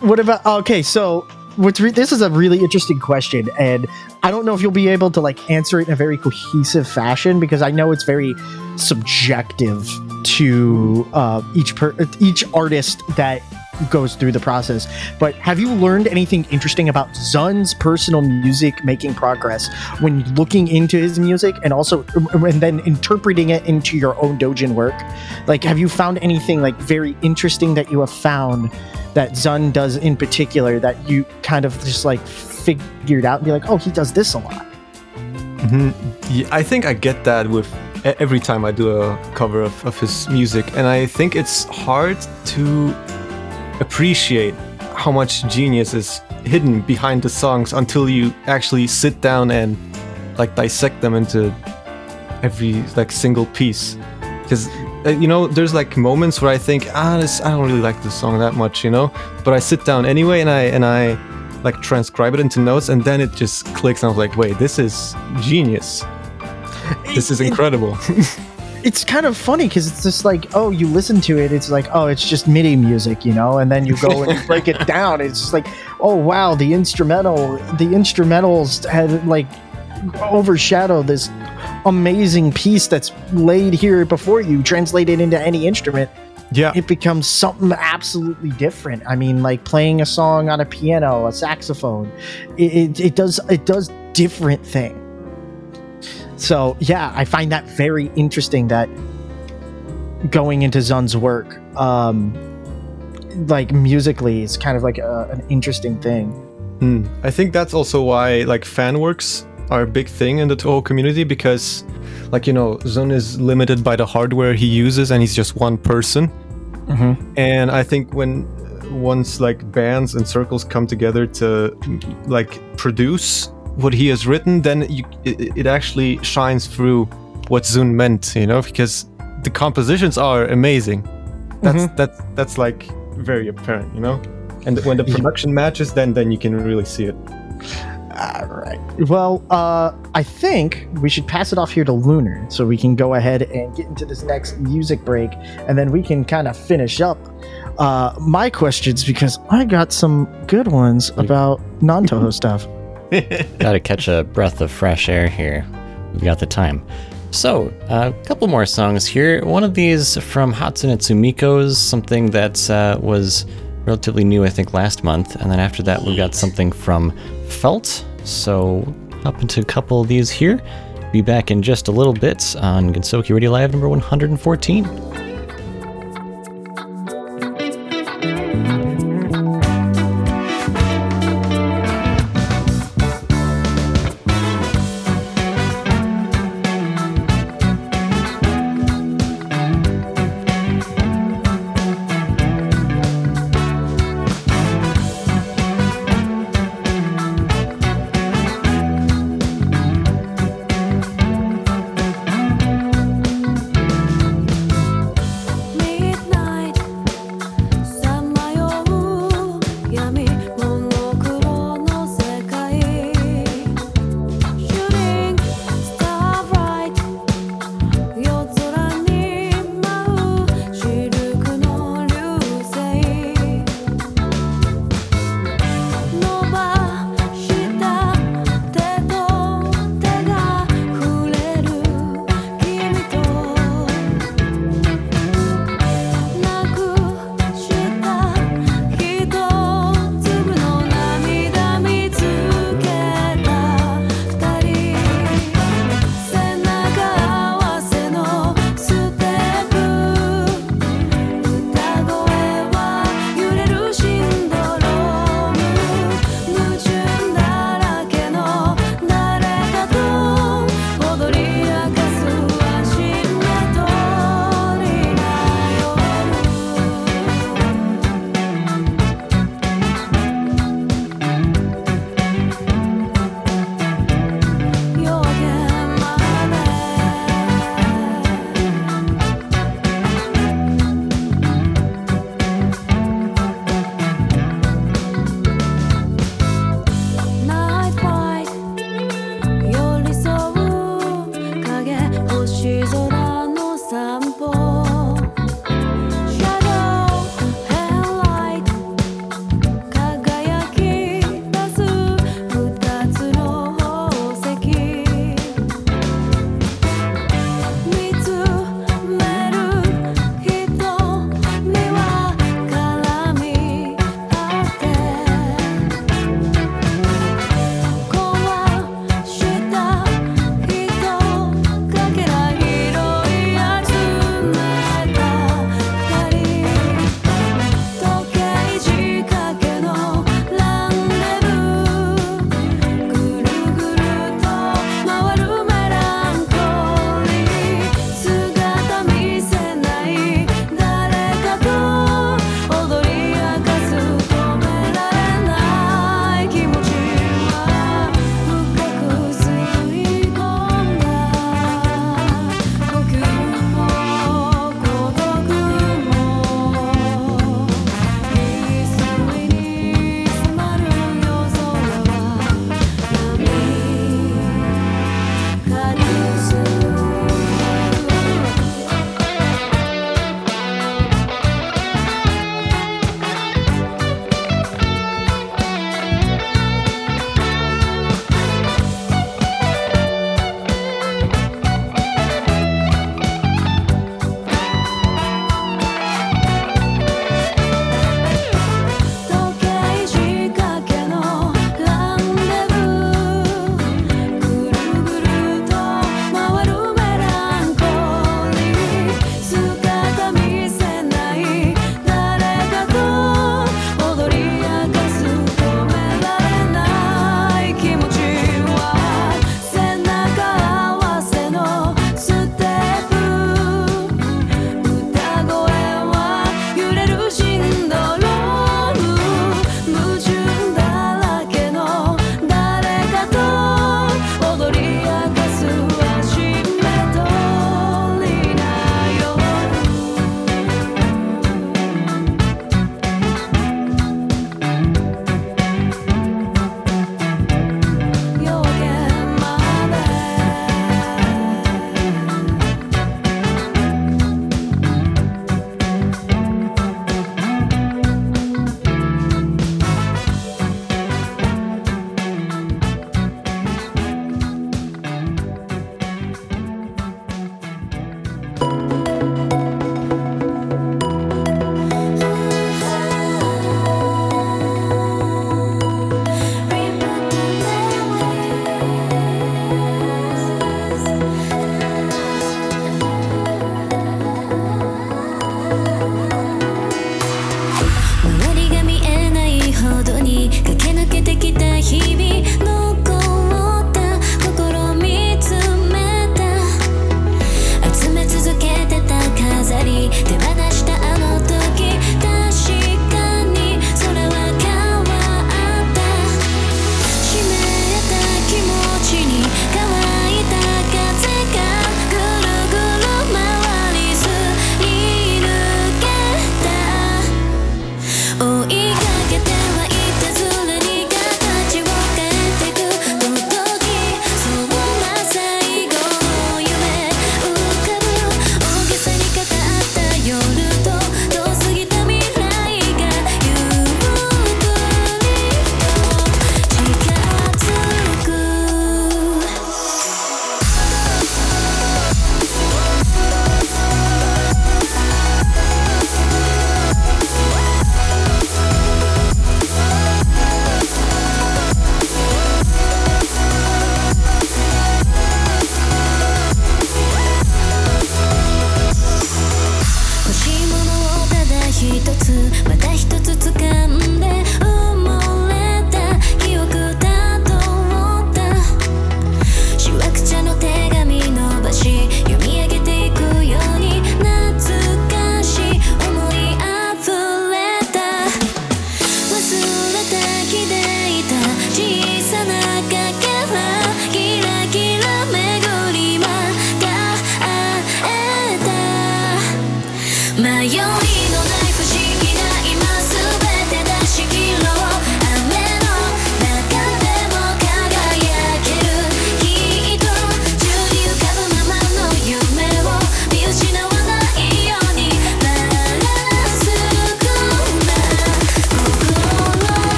what about okay? So what's re- this is a really interesting question, and I don't know if you'll be able to like answer it in a very cohesive fashion because I know it's very subjective to uh, each per- each artist that goes through the process. But have you learned anything interesting about Zun's personal music making progress when looking into his music and also and then interpreting it into your own Dojin work? Like, have you found anything like very interesting that you have found that Zun does in particular that you kind of just like figured out and be like, oh, he does this a lot? Mhm. Yeah, I think I get that with every time I do a cover of, of his music, and I think it's hard to appreciate how much genius is hidden behind the songs until you actually sit down and like dissect them into every like single piece. Because uh, you know, there's like moments where I think, ah, this I don't really like this song that much, you know, but I sit down anyway and I and I like transcribe it into notes, and then it just clicks. And I was like, wait, this is genius. This is incredible. [laughs] it's kind of funny because it's just like oh you listen to it it's like oh it's just midi music you know and then you go and you [laughs] break it down it's just like oh wow the instrumental the instrumentals had like overshadow this amazing piece that's laid here before you translated into any instrument. Yeah, it becomes something absolutely different. I mean like playing a song on a piano a saxophone it, it, it does it does different thing so yeah i find that very interesting that going into zun's work um like musically is kind of like a, an interesting thing Hmm. I think that's also why like fan works are a big thing in the Touhou community because, like you know, Zun is limited by the hardware he uses, and he's just one person. mm-hmm. And I think when once like bands and circles come together to like produce what he has written, then you, it, it actually shines through what Zun meant, you know, because the compositions are amazing. That's that's that's like very apparent, you know. And when the [laughs] production matches, then then you can really see it. All right. Well, uh, I think we should pass it off here to Lunar so we can go ahead and get into this next music break, and then we can kind of finish up uh, my questions because I got some good ones about non Touhou stuff. [laughs] Gotta catch a breath of fresh air here. We've got the time. So, a couple more songs here. One of these from Hatsune Tsumiko's, something that uh, was relatively new, I think, last month. And then after that, we've got something from Felt. So, up into a couple of these here. Be back in just a little bit on Gensokyo Radio Live number 114.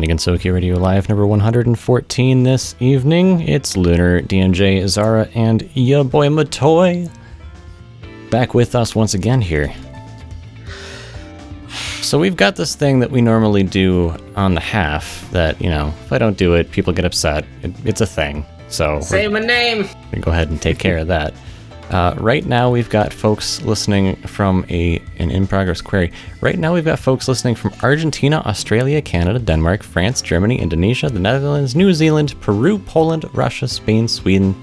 You're listening Radio Live number 114 this evening. It's Lunar, DMJ, Zara, and ya boy Matoy back with us once again here. So we've got this thing that we normally do on the half that, you know, if I don't do it, people get upset. It, it's a thing. So Say my name. go ahead and take care of that. Uh, right now, we've got folks listening from a an in progress query. Right now, we've got folks listening from Argentina, Australia, Canada, Denmark, France, Germany, Indonesia, the Netherlands, New Zealand, Peru, Poland, Russia, Spain, Sweden,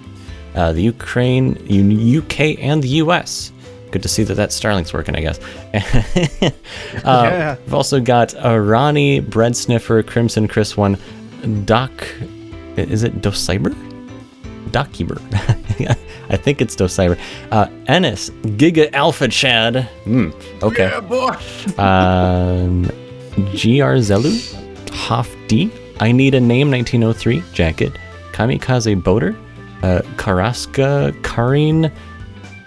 uh, the Ukraine, U- UK, and the US. Good to see that that Starlink's working, I guess. [laughs] uh, Yeah. We've also got Ronnie, Bread Sniffer, Crimson Chris One, Doc. Is it Dosiber? Dockyber. [laughs] I think it's Dosiber. Uh, Ennis, Giga Alpha Chad. Hmm. Okay. Yeah, boy. um, GR Zelu, Hoff D. I Need a Name 1903, Jacket. Kamikaze Boater. Uh, Karaska Karin.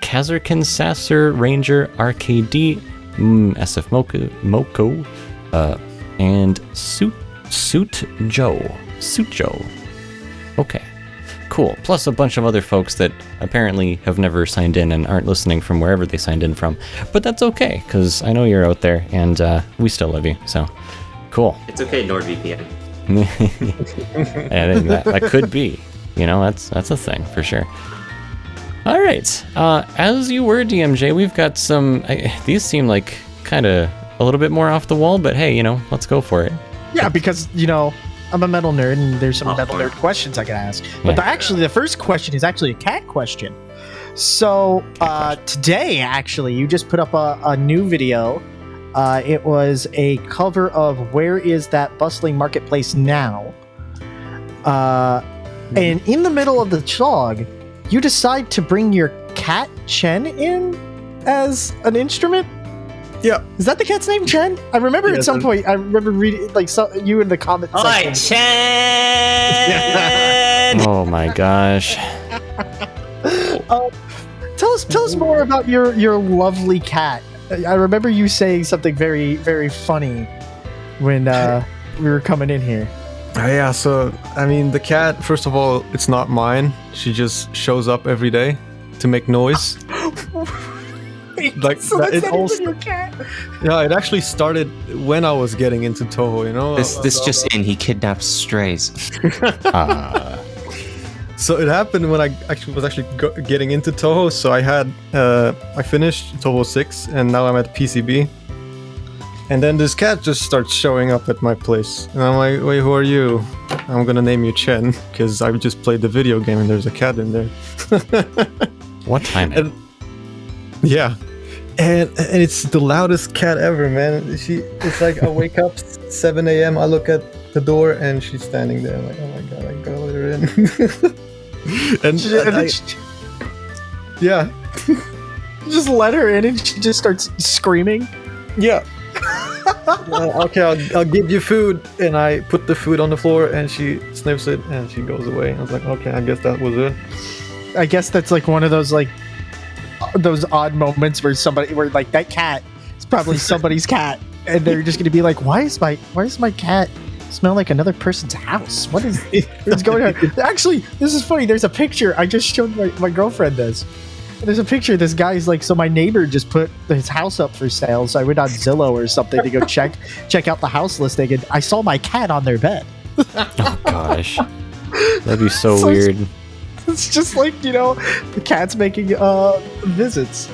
Kazarkin Sasser Ranger RKD. Mm, SF Moko. Moko uh, and Suit Suit Joe. Suit Joe. Okay. Cool. Plus a bunch of other folks that apparently have never signed in and aren't listening from wherever they signed in from. But that's okay, because I know you're out there and uh, we still love you. So, cool. It's okay, NordVPN. [laughs] [laughs] and that, that could be. You know, that's that's a thing for sure. All right. Uh, as you were, DMJ, we've got some. I, these seem like kind of a little bit more off the wall, but hey, you know, let's go for it. Yeah, because you know I'm a metal nerd, and there's some Oh, metal nerd questions I can ask. Yeah. But the, actually, the first question is actually a cat question. So uh, today, actually, you just put up a, a new video. Uh, it was a cover of "Where Is That Bustling Marketplace Now?" Uh, and in the middle of the song, you decide to bring your cat Chen in as an instrument. Yeah. Is that the cat's name, Chen? I remember Yeah, at some that- point, I remember reading like so, you in the comments. Hi, section. Chen! [laughs] Oh my gosh. [laughs] Tell us, tell us more about your your lovely cat. I I remember you saying something very very funny when uh, we were coming in here. Uh, yeah, so I mean, the cat. First of all, it's not mine. She just shows up every day to make noise. [laughs] Like, so that- it not also- your cat. Yeah, it actually started when I was getting into Touhou. You know, This this uh, just in. He kidnaps strays. [laughs] Uh, So it happened when I actually was actually go- getting into Touhou. So I had uh, I finished Touhou six, and now I'm at PCB. And then this cat just starts showing up at my place, and I'm like, "Wait, who are you?" I'm gonna name you Chen because I just played the video game and there's a cat in there. [laughs] what time? And- Yeah, and and it's the loudest cat ever, man. She it's like I wake up 7 a.m. I look at the door and she's standing there. I'm like, oh my god, I gotta let her in. [laughs] and, She- and I- then [laughs] she- yeah, [laughs] just let her in, and she just starts screaming. yeah. Uh, okay, I'll, I'll give you food, and I put the food on the floor, and she sniffs it, and she goes away. I was like, okay, I guess that was it. I guess that's like one of those like those odd moments where somebody where like that cat is probably [laughs] somebody's cat, and they're just gonna be like, why is my why is my cat smell like another person's house? What is what's going on? [laughs] Actually, this is funny. There's a picture I just showed my, my girlfriend this. There's a picture. This guy's like, so my neighbor just put his house up for sale. So I went on Zillow or something to go [laughs] check check out the house listing, and I saw my cat on their bed. Oh gosh. That'd be so So weird. [laughs] It's just like you know, the cat's making uh visits.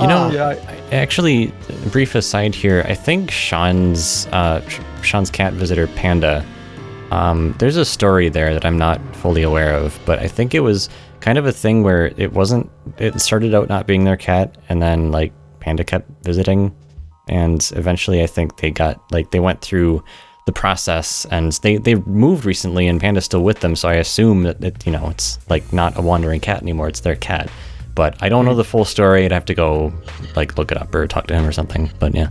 You know, Uh, Yeah, actually, brief aside here. I think Sean's uh, Sean's cat visitor Panda. Um, there's a story there that I'm not fully aware of, but I think it was kind of a thing where it wasn't. It started out not being their cat, and then like Panda kept visiting, and eventually I think they got like they went through the process and they they moved recently and Panda's still with them, so I assume that it, you know it's like not a wandering cat anymore. It's their cat. But I don't know the full story. I'd have to go like look it up or talk to him or something. But yeah.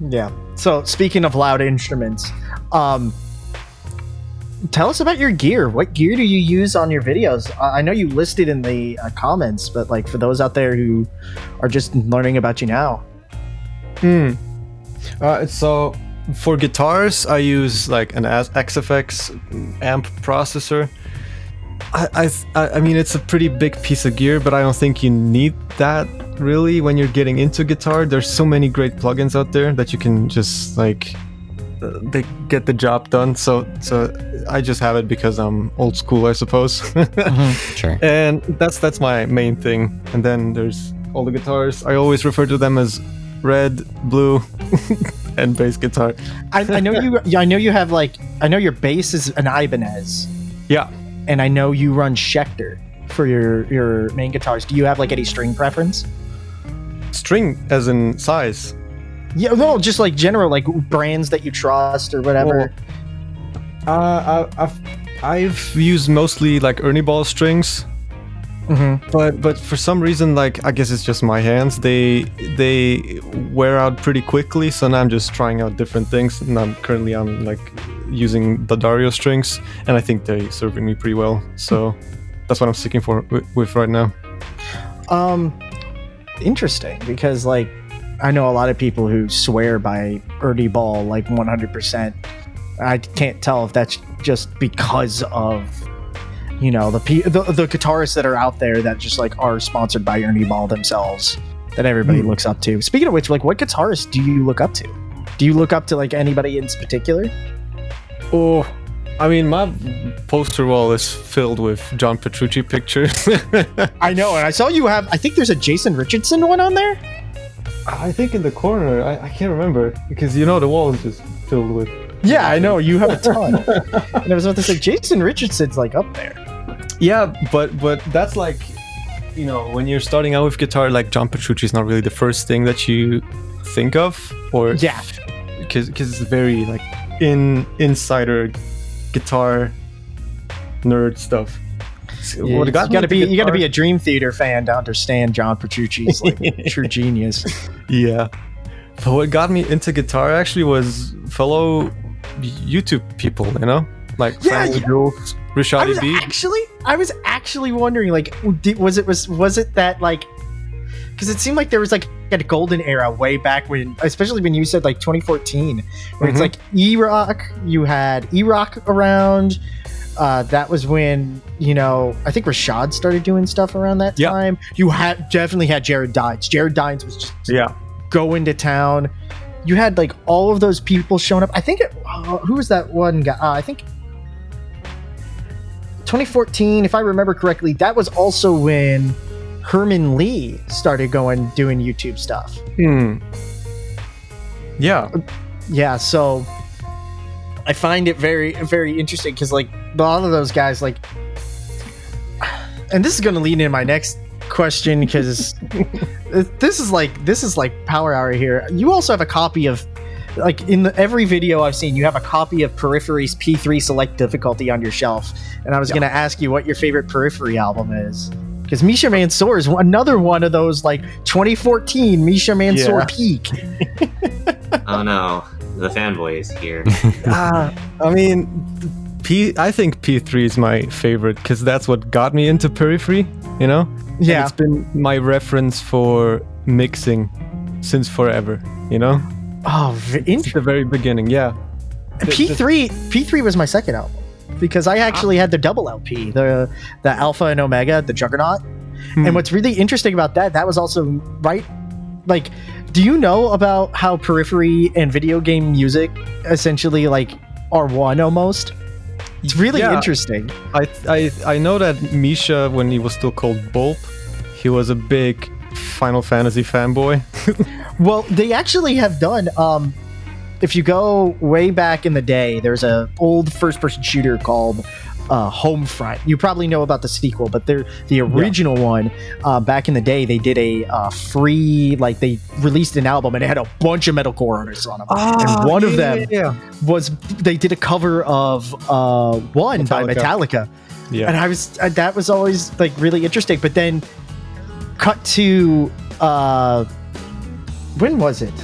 Yeah. So speaking of loud instruments, um, tell us about your gear. What gear do you use on your videos? I I know you listed in the uh, comments, but like for those out there who are just learning about you now, Hmm. Uh, so for guitars, I use like an Axe-Fx amp processor. I, I I mean it's a pretty big piece of gear, but I don't think you need that really when you're getting into guitar. There's so many great plugins out there that you can just like uh, they get the job done. So so I just have it because I'm old school, I suppose. [laughs] Sure. and that's that's my main thing. And then there's all the guitars. I always refer to them as red, blue, [laughs] [laughs] and bass guitar. I, I know you. yeah, I know you have like. I know your bass is an Ibanez, Yeah. and I know you run Schecter for your your main guitars. Do you have like any string preference? String as in size. Yeah, no, just like general like brands that you trust or whatever. Uh, I, I've I've used mostly like Ernie Ball strings, Mhm. but but for some reason, like I guess it's just my hands. They they wear out pretty quickly, so now I'm just trying out different things. And I'm currently I'm like using the Dario strings, and I think they're serving me pretty well. So that's what I'm sticking for with, with right now. Um, interesting because like I know a lot of people who swear by Ernie Ball like 100%. I can't tell if that's just because of you know the pe- the, the guitarists that are out there that just like are sponsored by Ernie Ball themselves that everybody Hmm. looks up to. Speaking of which, like what guitarist do you look up to? Do you look up to like anybody in particular? Oh, I mean, my poster wall is filled with John Petrucci pictures. [laughs] I know, and I saw you have. I think there's a Jason Richardson one on there. I think in the corner, I, I can't remember because you know the wall is just filled with. Yeah, I know you have a ton. [laughs] and I was about to say Jason Richardson's like up there. Yeah, but but that's like, you know, when you're starting out with guitar, like John Petrucci is not really the first thing that you think of, or Yeah. because because it's very like in insider guitar nerd stuff. So Yeah, what you got into be you gotta be a Dream Theater fan to understand John Petrucci's like [laughs] true genius. Yeah. But what got me into guitar actually was fellow YouTube people, you know? Like Yeah, yeah. Jules, I Rashadi was B. actually I was actually wondering like did, was it was was it that like because it seemed like there was like a golden era way back when especially when you said like 2014 where it's Mhm. like E-Rock you had E-Rock around uh, that was when you know I think Rashad started doing stuff around that Yeah. time. You had definitely had Jared Dines. Jared Dines was just Yeah. going to town. You had like all of those people showing up. I think it, uh, who was that one guy? Uh, I think 2014, if I remember correctly, that was also when Herman Li started going doing YouTube stuff. Hmm. Yeah. Yeah, so I find it very very interesting because like a lot of those guys like, and this is going to lead into my next question because [laughs] this is like this is like power hour here. You also have a copy of like in the, every video I've seen, you have a copy of Periphery's P3 Select Difficulty on your shelf, and I was going to ask you what your favorite Periphery album is. Because Misha Mansour is another one of those like 2014 Misha Mansour Yeah. peak. [laughs] Oh no, the fanboys here. [laughs] Ah, I mean, P. I think P3 is my favorite because that's what got me into Periphery. You know. And Yeah. it's been my reference for mixing since forever. You know. Oh, interesting. the very beginning. Yeah. P3 P3 was my second album because I actually had the double LP, the the Alpha and Omega, the Juggernaut. Hmm. And what's really interesting about that, that was also right like do you know about how periphery and video game music essentially like are one almost? It's really Yeah. interesting. I, I I know that Misha, when he was still called Bulb, he was a big Final Fantasy fanboy. [laughs] Well, they actually have done. Um, if you go way back in the day, there's a old first-person shooter called uh, Homefront. You probably know about the sequel, but they're the original one. Uh, back in the day, they did a uh, free, like they released an album and it had a bunch of metalcore artists on them. and one of them Yeah. was they did a cover of uh, one by Metallica. Metallica Yeah. and I was uh, that was always like really interesting. But then, cut to uh, when was it?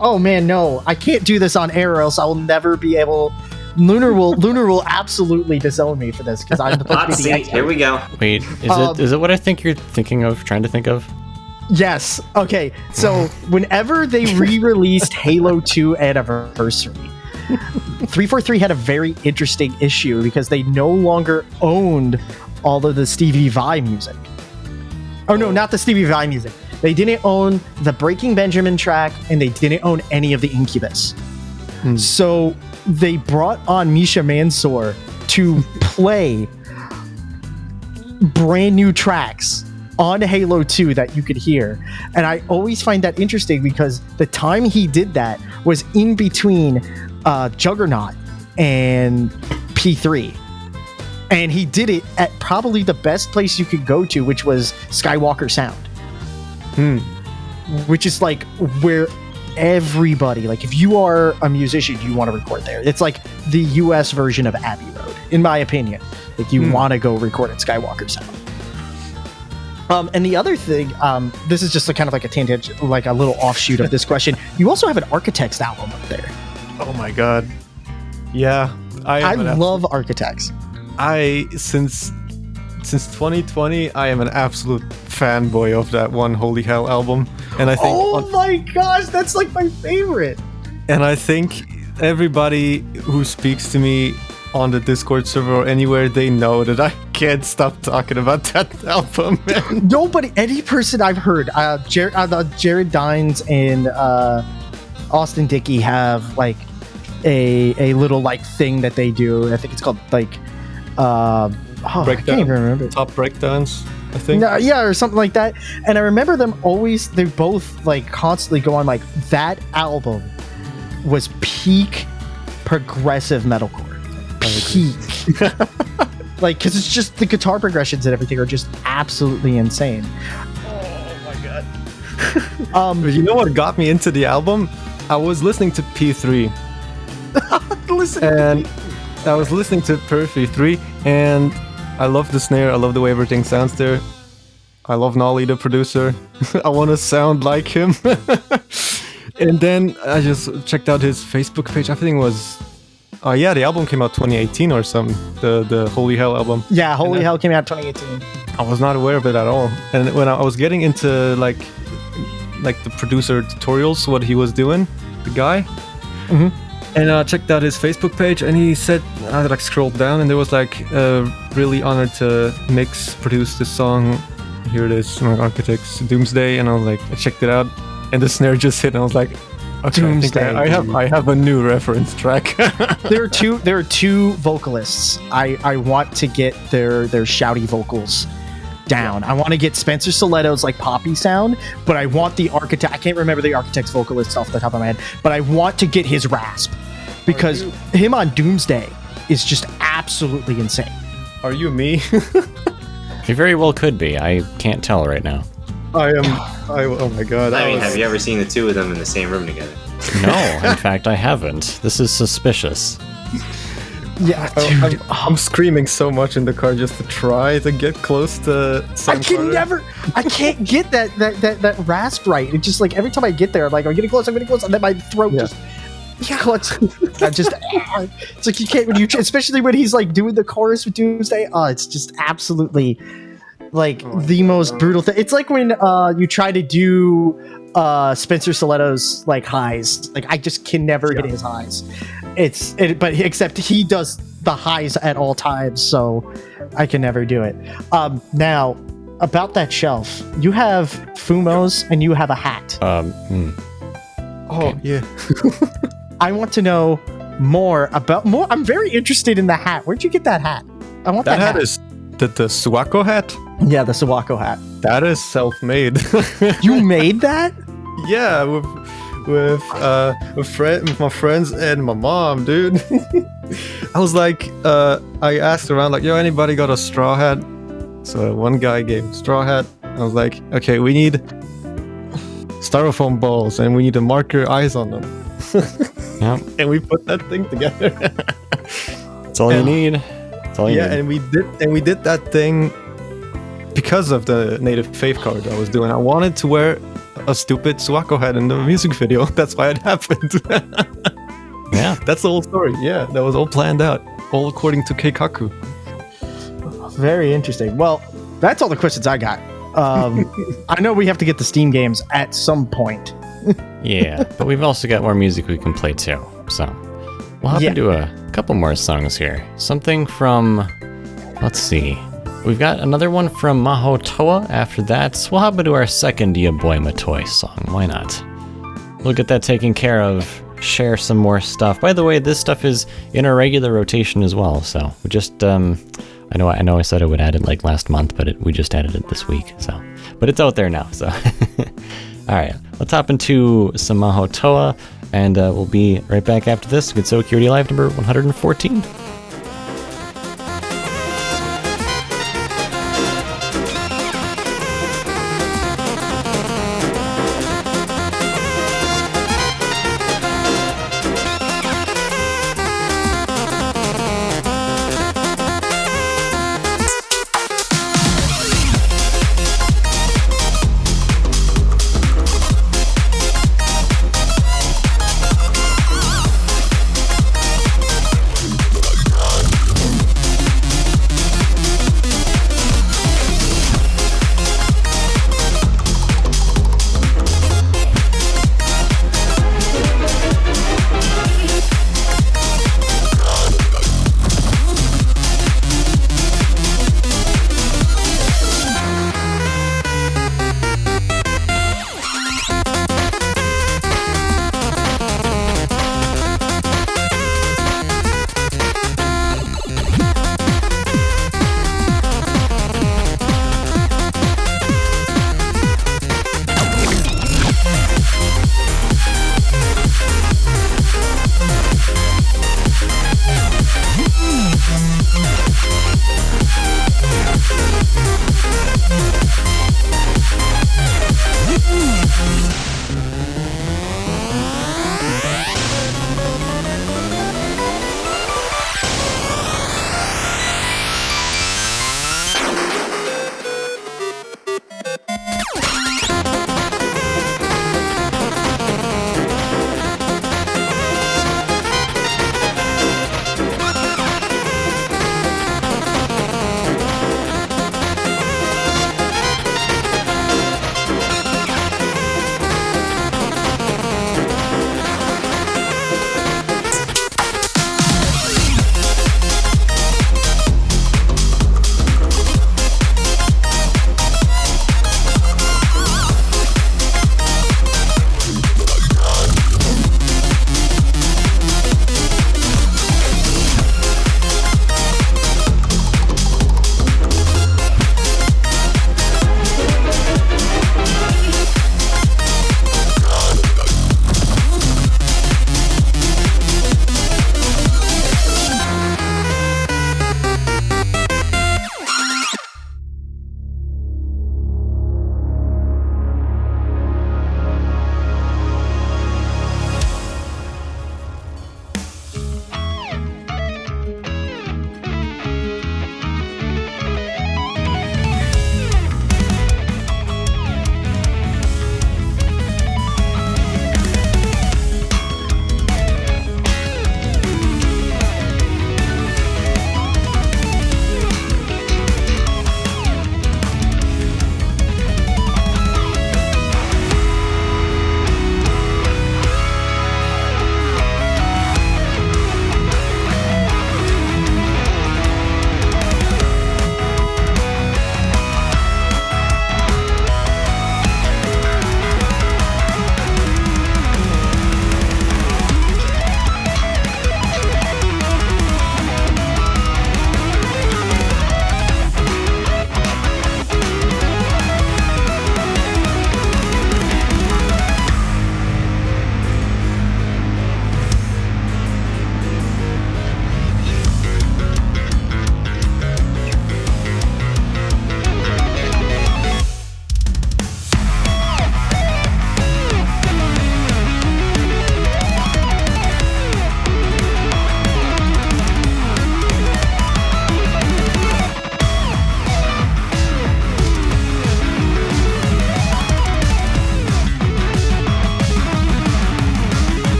Oh man, no, I can't do this on air, or else I will never be able. Lunar will [laughs] Lunar will absolutely disown me for this because I'm supposed to be the seat. expert. Here we go. Wait, is Um, it is it what I think you're thinking of, trying to think of? Yes. Okay. So [laughs] whenever they re-released Halo 2 Anniversary, 343 had a very interesting issue because they no longer owned all of the Stevie Vai music. Oh no, not the Stevie Vai music. They didn't own the Breaking Benjamin track and they didn't own any of the Incubus. So they brought on Misha Mansour to [laughs] play brand new tracks on Halo 2 that you could hear. And I always find that interesting because the time he did that was in between uh, Juggernaut and P3. And he did it at probably the best place you could go to, which was Skywalker Sound. Hmm. Which is like where everybody, like if you are a musician, you want to record there. It's like the US version of Abbey Road, in my opinion. Like you Hmm. want to go record at Skywalker Sound. Um, and the other thing, um, this is just a kind of like a tangent, like a little offshoot of this [laughs] question. You also have an Architects album up there. Oh my god. Yeah, I I love Architects. I since since 2020 I am an absolute fanboy of that one Holy Hell album, and I think Oh my gosh, that's like my favorite. and I think everybody who speaks to me on the Discord server or anywhere they know that I can't stop talking about [laughs] that album. man. Nobody, any person I've heard, uh, Jared, uh, Jared Dines and uh, Austin Dickey have like a a little like thing that they do. I think it's called like uh, oh, I can't even remember. Top breakdowns, I think. No, yeah, or something like that. And I remember them always. They both like constantly go on like that album was peak progressive metalcore. Peak. [laughs] like, because it's just the guitar progressions and everything are just absolutely insane. Oh my [laughs] god. Um, [laughs] you know what got me into the album? I was listening to P3 listen, and I was listening to Periphery 3 and I love the snare, I love the way everything sounds there. I love Nolly, the producer. [laughs] I want to sound like him. [laughs] and then I just checked out his Facebook page. I think it was, oh yeah, the album came out 2018 or something. The the Holy Hell album. yeah, Holy I- Hell came out 2018. I was not aware of it at all. And when I was getting into like like the producer tutorials, what he was doing, the guy, Mhm. And I checked out his Facebook page, and he said I like scrolled down, and there was like uh, really honored to mix produce this song. Here it is, my Architects Doomsday, and I was like, I checked it out, and the snare just hit, and I was like, okay, I, Doomsday. I, I have I have a new reference track. [laughs] there are two. There are two vocalists. I I want to get their their shouty vocals down. I want to get Spencer Sotelo's like poppy sound, but I want the architect. I can't remember the architect's vocalist off the top of my head, but I want to get his rasp because him on Doomsday is just absolutely insane. Are you me? [laughs] He very well could be. I can't tell right now. I am. I, oh my god. I mean, was- have you ever seen the two of them in the same room together? No, [laughs] in fact, I haven't. This is suspicious. Yeah, I- dude. I'm, I'm screaming so much in the car just to try to get close to I can Carter. never, I can't get that that that that rasp right. It's just like every time I get there, I'm like, I'm getting close, I'm getting close, and then my throat Yeah. just. Yeah, it's, [laughs] I just it's like you can't when you especially when he's like doing the chorus with Doomsday. Oh, it's just absolutely like the most brutal thing. It's like when uh you try to do uh Spencer Sotelo's like highs. Like I just can never hit his highs. It's it, but except he does the highs at all times, so I can never do it. Um, now about that shelf, you have Fumos and you have a hat. Um, hmm. Oh yeah. [laughs] I want to know more about more. I'm very interested in the hat. Where'd you get that hat? I want That hat. that, hat is the the Suwako hat. yeah, the Suwako hat. That is self-made. [laughs] You made that? yeah, with with uh with friend with my friends and my mom, dude. [laughs] I was like, uh, I asked around like, yo, anybody got a straw hat? So one guy gave a straw hat. I was like, okay, we need styrofoam balls and we need to mark your eyes on them. [laughs] Yep. and we put that thing together. [laughs] That's all you need. That's all you yeah, need. and we did and we did that thing because of the native faith card I was doing. I wanted to wear a stupid Suwako hat in the music video. [laughs] That's why it happened. [laughs] yeah. That's the whole story. Yeah, that was all planned out, all according to Keikaku. Very interesting. Well, that's all the questions I got. Um, I know we have to get the Steam games at some point. Yeah, but we've also got more music we can play too. So we'll hop Yeah. into a couple more songs here. Something from, let's see, we've got another one from Maho Toa. After that, we'll hop into our second Ya Boy Matoy song. Why not? We'll get that taken care of. Share some more stuff. By the way, this stuff is in our regular rotation as well. So we just, um, I know, I know, I said I would add it like last month, but it, we just added it this week. So, but it's out there now. So, [laughs] all right, let's hop into some Toa, and uh, we'll be right back after this. Good Security Live number 114.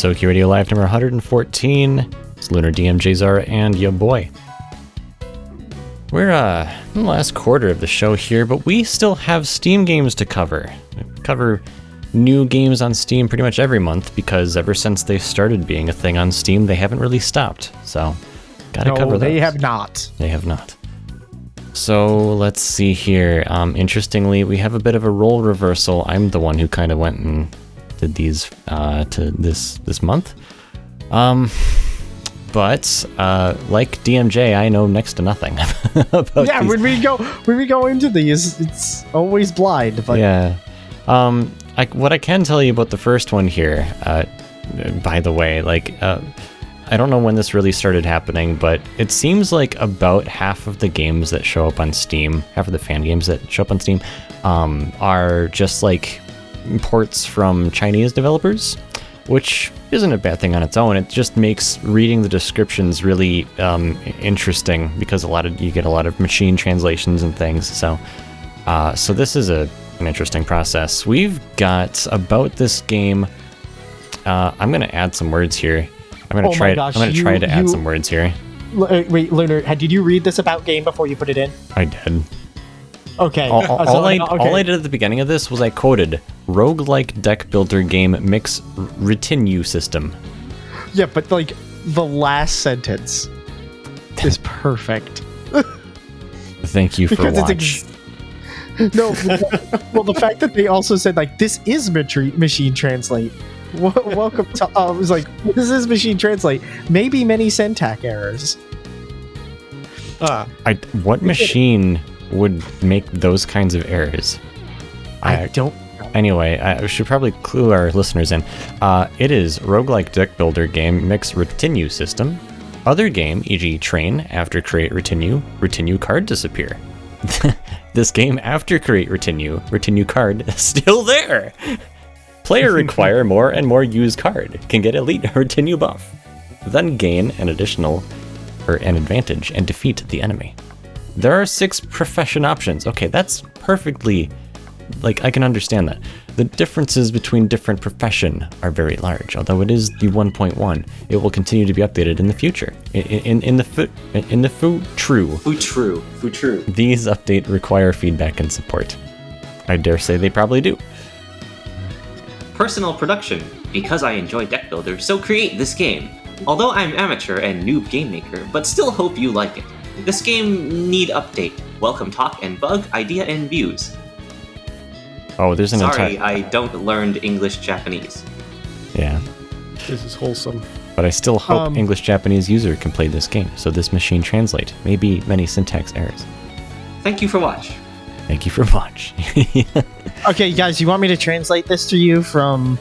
Gensokyo Radio Live number 114. It's Lunar DMJ Zara and your boy. We're uh in the last quarter of the show here, but we still have Steam games to cover. We cover new games on Steam pretty much every month because ever since they started being a thing on Steam, they haven't really stopped. So, gotta cover No, they have not. They have not. So let's see here. Um, interestingly, we have a bit of a role reversal. I'm the one who kind of went and these uh, to this this month. Um, but uh, like DMJ, I know next to nothing [laughs] about Yeah, these when we go when we go into these, it's always blind. But yeah. Um, I, what I can tell you about the first one here, uh, by the way, like, uh, I don't know when this really started happening, but it seems like about half of the games that show up on Steam, half of the fan games that show up on Steam, um, are just like ports from Chinese developers, which isn't a bad thing on its own. It just makes reading the descriptions really um, interesting because a lot of you get a lot of machine translations and things. So, uh, so this is a an interesting process. We've got about this game. Uh, I'm gonna add some words here. I'm gonna Oh try. gosh, I'm gonna try you- to add some words here. L- uh, wait, Lunar, did you read this about game before you put it in? I did. Okay. All, all- all I, okay. all I did at the beginning of this was I quoted roguelike deck builder game mix retinue system. Yeah, but like the last sentence is [laughs] perfect. Thank you for Because watch. ex- no, well, the fact that they also said like this is machine translate. Welcome to. Uh, I was like, this is machine translate. Maybe many syntax errors. Ah, I, what machine would make those kinds of errors? I don't. Anyway, I should probably clue our listeners in. Uh, it is roguelike deck builder game mix retinue system. Other game, e.g., train, after create retinue, retinue card disappear. [laughs] this game after create retinue, retinue card [laughs] still there. Player [laughs] require more and more use card, can get elite retinue buff, then gain an additional or an advantage and defeat the enemy. There are six profession options. Okay, that's perfectly like I can understand that. The differences between different profession are very large. Although it is the 1.1, it will continue to be updated in the future. In, in, in the fu- in the fu- true, Foo true. Foo true. these update require feedback and support. I dare say they probably do. Personal production. Because I enjoy deck builder, so create this game. Although I'm amateur and noob game maker, but still hope you like it. This game need update. Welcome talk and bug, idea and views. Oh, there's an Sorry, entire I don't learned English Japanese. yeah, this is wholesome. but I still hope Um, English Japanese user can play this game. So this machine translate. Maybe many syntax errors. Thank you for watch. Thank you for watch. [laughs] Okay, guys, you want me to translate this to you from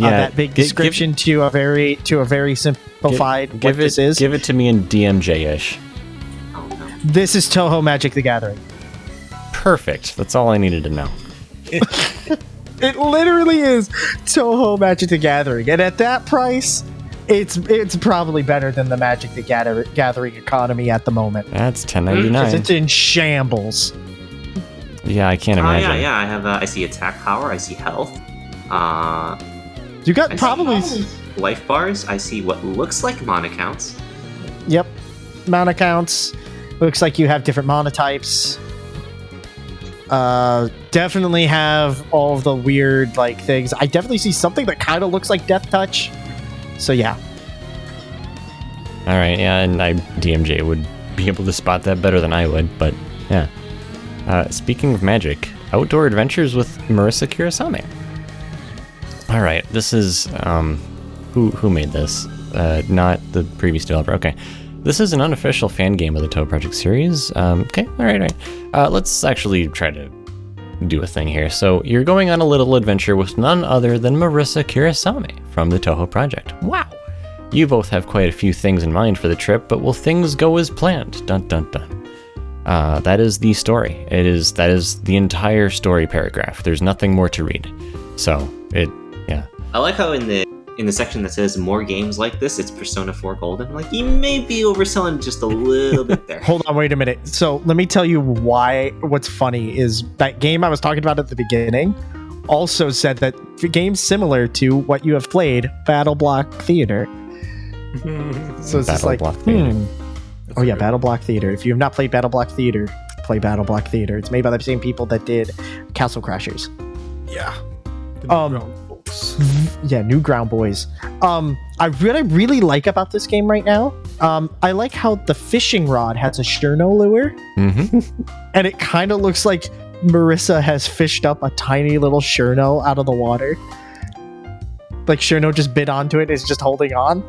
uh, that big gi- give- description to a very to a very simplified Give, what give this it, is? Give it to me in DMJ-ish. Oh. This is Touhou Magic: The Gathering. Perfect. That's all I needed to know. [laughs] It literally is Touhou Magic: The Gathering, and at that price, it's it's probably better than the Magic: The Gather- Gathering economy at the moment That's because 1099. it's in shambles. Yeah, I can't Oh imagine. yeah, yeah. I have. Uh, I see attack power. I see health. Uh, You got I see probably life bars. I see what looks like mana counts. yep mana counts. Looks like you have different mana types. Uh, definitely have all the weird like things. I definitely see something that kind of looks like Death Touch. So yeah, All right, yeah, and I DMJ would be able to spot that better than I would, but yeah. Uh, speaking of magic, outdoor adventures with Marisa Kirisame. All right, this is um, who who made this? Uh, not the previous developer. Okay, this is an unofficial fan game of the Touhou Project series. Um, okay, all right, all right. Uh, let's actually try to do a thing here. So you're going on a little adventure with none other than Marisa Kirisame from the Touhou Project. Wow. You both have quite a few things in mind for the trip, but will things go as planned? Dun dun dun. Uh, that is the story. It is that is the entire story paragraph. There's nothing more to read. So it, yeah. I like how in the in the section that says more games like this, it's Persona 4 Golden. Like you may be overselling just a little bit there. [laughs] Hold on, wait a minute. So let me tell you why. What's funny is that game I was talking about at the beginning also said that the game's similar to what you have played, Battle Block Theater. [laughs] So it's just like, Block Theater. hmm. oh yeah, Battle Block Theater. If you have not played Battle Block Theater, play Battle Block Theater. It's made by the same people that did Castle Crashers. Yeah. Um, yeah, new ground boys. Um, I what I really like about this game right now, um, I like how the fishing rod has a Cirno lure, hmm [laughs] and it kind of looks like Marisa has fished up a tiny little Cirno out of the water. Like Cirno just bit onto it, is just holding on.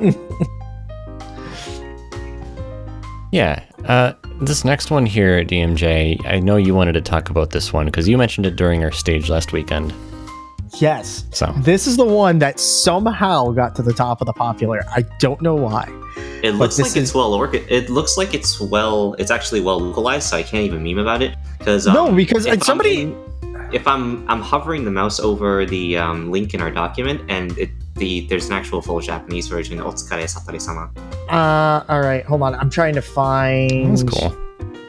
[laughs] Yeah. Uh, this next one here, DMJ, I know you wanted to talk about this one because you mentioned it during our stage last weekend. Yes, So, this is the one that somehow got to the top of the popular. I don't know why. It looks this like it's is- well orc. It looks like it's well. It's actually well localized, so I can't even meme about it because no, because if I'm somebody. in- if I'm I'm hovering the mouse over the um, link in our document, and it the there's an actual full Japanese version. Otsukare Satori-sama. Uh, all right, hold on. I'm trying to find. that's cool.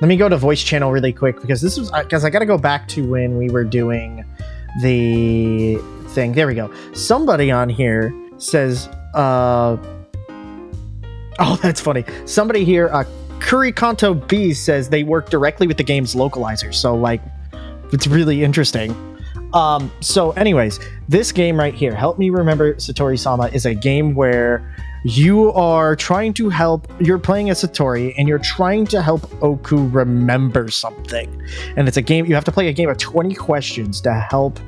Let me go to voice channel really quick because this was because I got to go back to when we were doing the thing. There we go. Somebody on here says, uh, [laughs] oh, that's funny. Somebody here, uh, Kurikanto B says they work directly with the game's localizer. So like, it's really interesting. Um, so, anyways, this game right here, Help Me Remember Satori Sama, is a game where you are trying to help, you're playing as Satori and you're trying to help Oku remember something. And it's a game, you have to play a game of 20 questions to help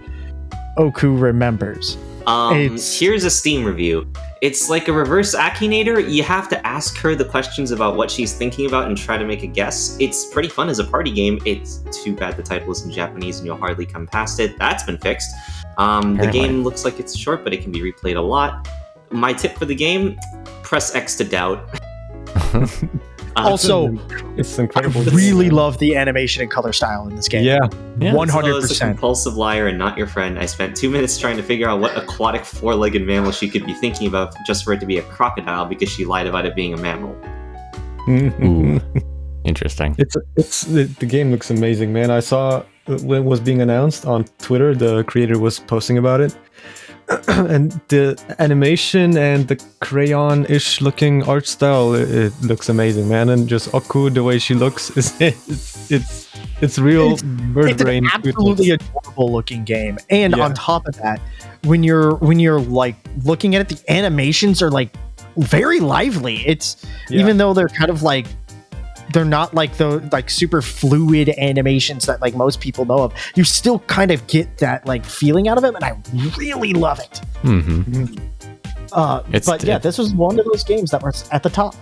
Oku remembers. Um, It's- here's a Steam review. It's like a reverse Akinator. You have to ask her the questions about what she's thinking about and try to make a guess. It's pretty fun as a party game. It's too bad the title is in Japanese and you'll hardly come past it. That's been fixed. Um, the game looks like it's short, but it can be replayed a lot. My tip for the game: press X to doubt. [laughs] Uh, Also, it's I incredible. really love the animation and color style in this game. Yeah. Yeah. One So hundred it's a percent. compulsive liar and not your friend. I spent two minutes trying to figure out what aquatic four-legged mammal she could be thinking about just for it to be a crocodile because she lied about it being a mammal. Interesting. It's it's the, the game looks amazing, man. I saw when it was being announced on Twitter, the creator was posting about it, [clears throat] and the animation and the crayon-ish looking art style, it, it looks amazing, man. And just Oku, the way she looks, is [laughs] it's it's it's real bird it's brain. an absolutely adorable looking game and Yeah. on top of that when you're when you're like looking at it the animations are like very lively it's Yeah. even though they're kind of like they're not like the like super fluid animations that like most people know of you still kind of get that like feeling out of it and i really love it hmm uh It's- but yeah it- this was one of those games that was at the top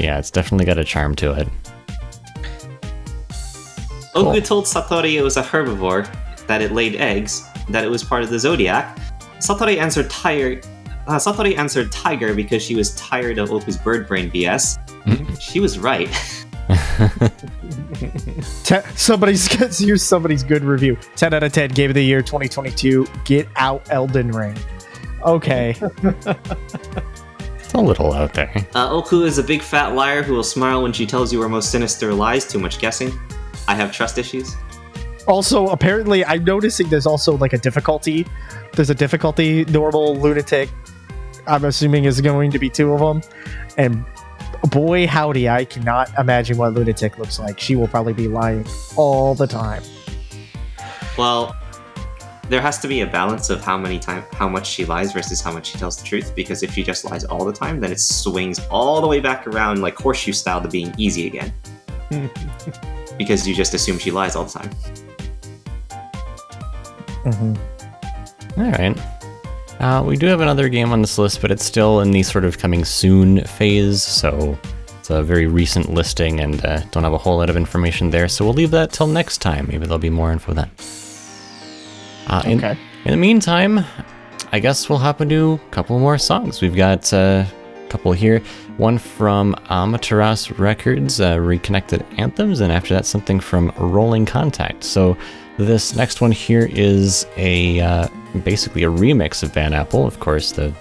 Yeah, it's definitely got a charm to it. Cool. Oku told Satori it was a herbivore, that it laid eggs, that it was part of the zodiac. Satori answered tiger. Uh, Satori answered tiger because she was tired of Oku's bird brain BS. she was right. [laughs] Te- somebody's here's somebody's good review 10 out of 10 game of the year 2022 get out elden ring okay It's a little out there. Uh, Oku is a big fat liar who will smile when she tells you her most sinister lies. Too much guessing. I have trust issues. also apparently i'm noticing there's also like a difficulty there's a difficulty normal lunatic i'm assuming is going to be two of them and boy howdy i cannot imagine what lunatic looks like she will probably be lying all the time Well, there has to be a balance of how many time, how much she lies versus how much she tells the truth. Because if she just lies all the time, then it swings all the way back around like horseshoe style to being easy again. [laughs] because you just assume she lies all the time. Mm-hmm. All right. Uh, we do have another game on this list, but it's still in the sort of coming soon phase, so it's a very recent listing and uh, don't have a whole lot of information there. So we'll leave that till next time. Maybe there'll be more info then. Uh, in, okay in the meantime, I guess we'll hop into a couple more songs. We've got uh, a couple here. One from Amateras Records, uh, Reconnected Anthems, and after that, something from Rolling Contact. So this next one here is a uh, basically a remix of Bad Apple, of course the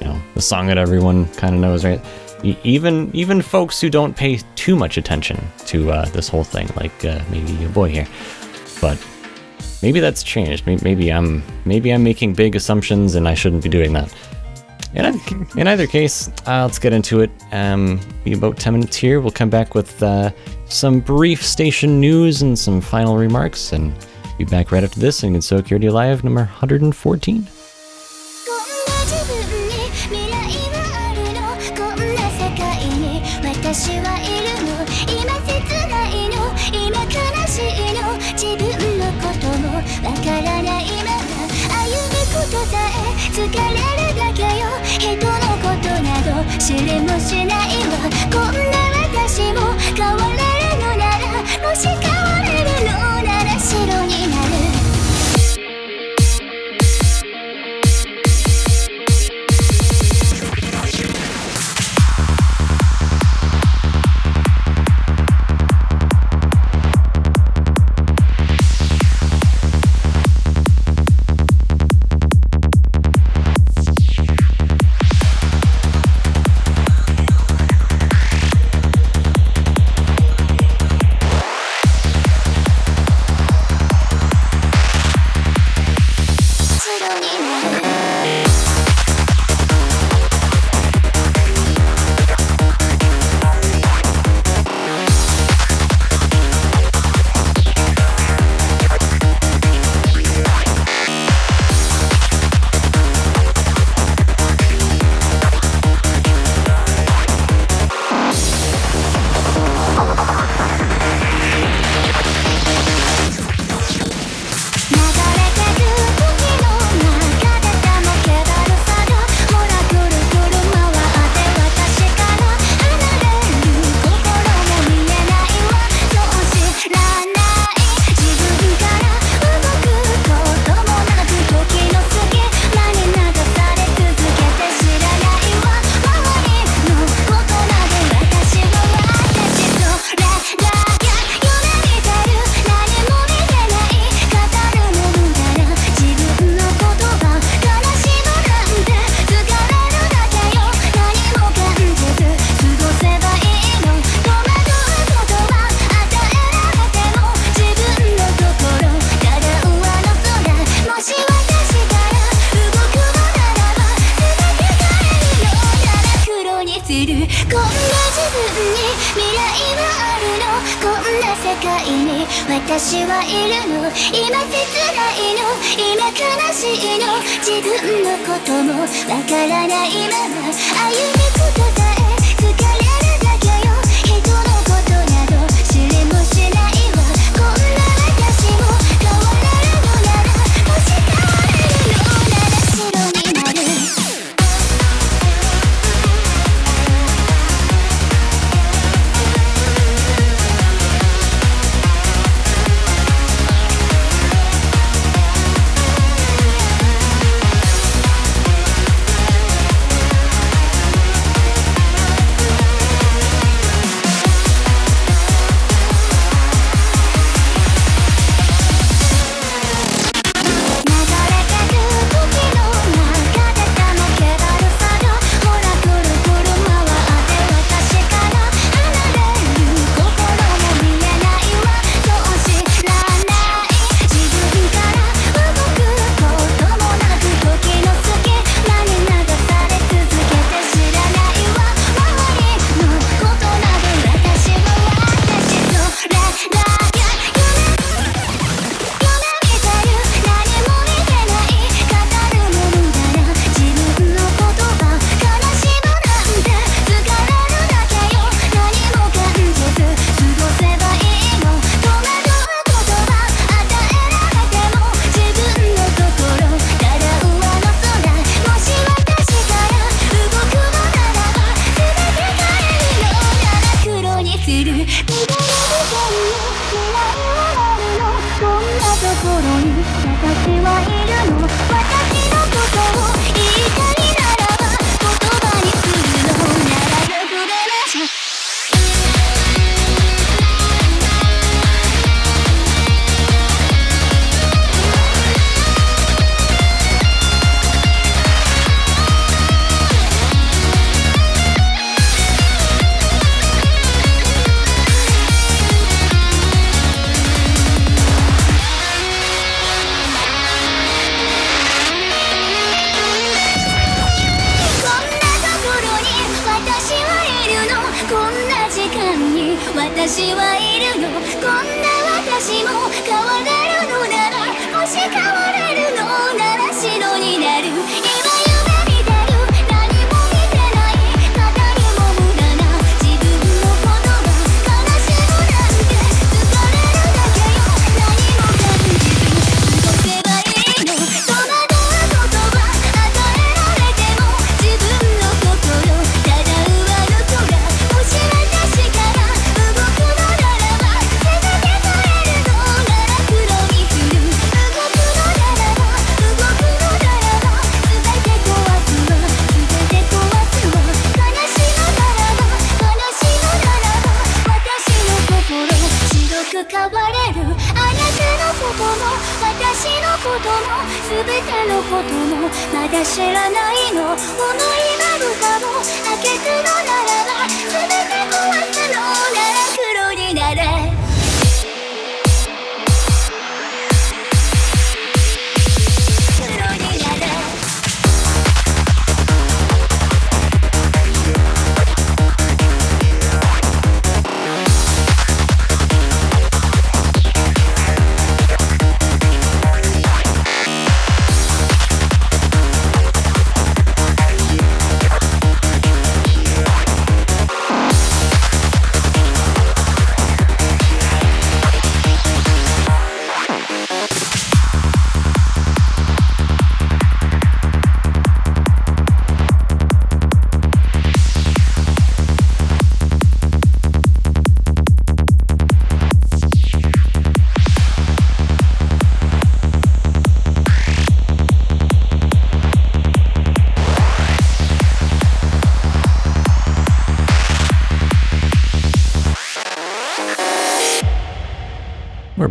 you know the song that everyone kind of knows, right? Even even folks who don't pay too much attention to uh, this whole thing, like uh, maybe your boy here, but maybe that's changed. Maybe I'm maybe I'm making big assumptions and I shouldn't be doing that. In, in either case, uh, let's get into it. Um, be about 10 minutes here. We'll come back with uh, some brief station news and some final remarks, and be back right after this in Good Radio Live number 114.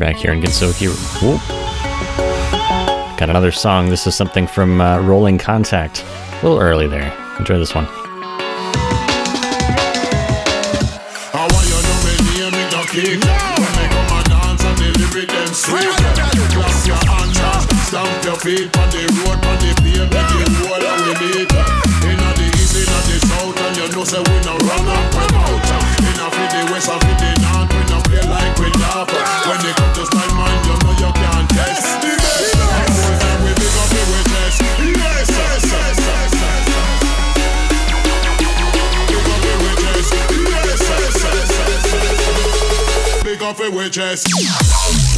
back here get so Whoop. Got another song. This is something from uh, Rolling Contact. A little early there. Enjoy this one. proper. When they come to style man, you know you can't test. Yes, yes, yes, yes. And we big up the witness. Yes, yes, yes, yes. Big up the witness. Yes, yes, yes. Big up the witness.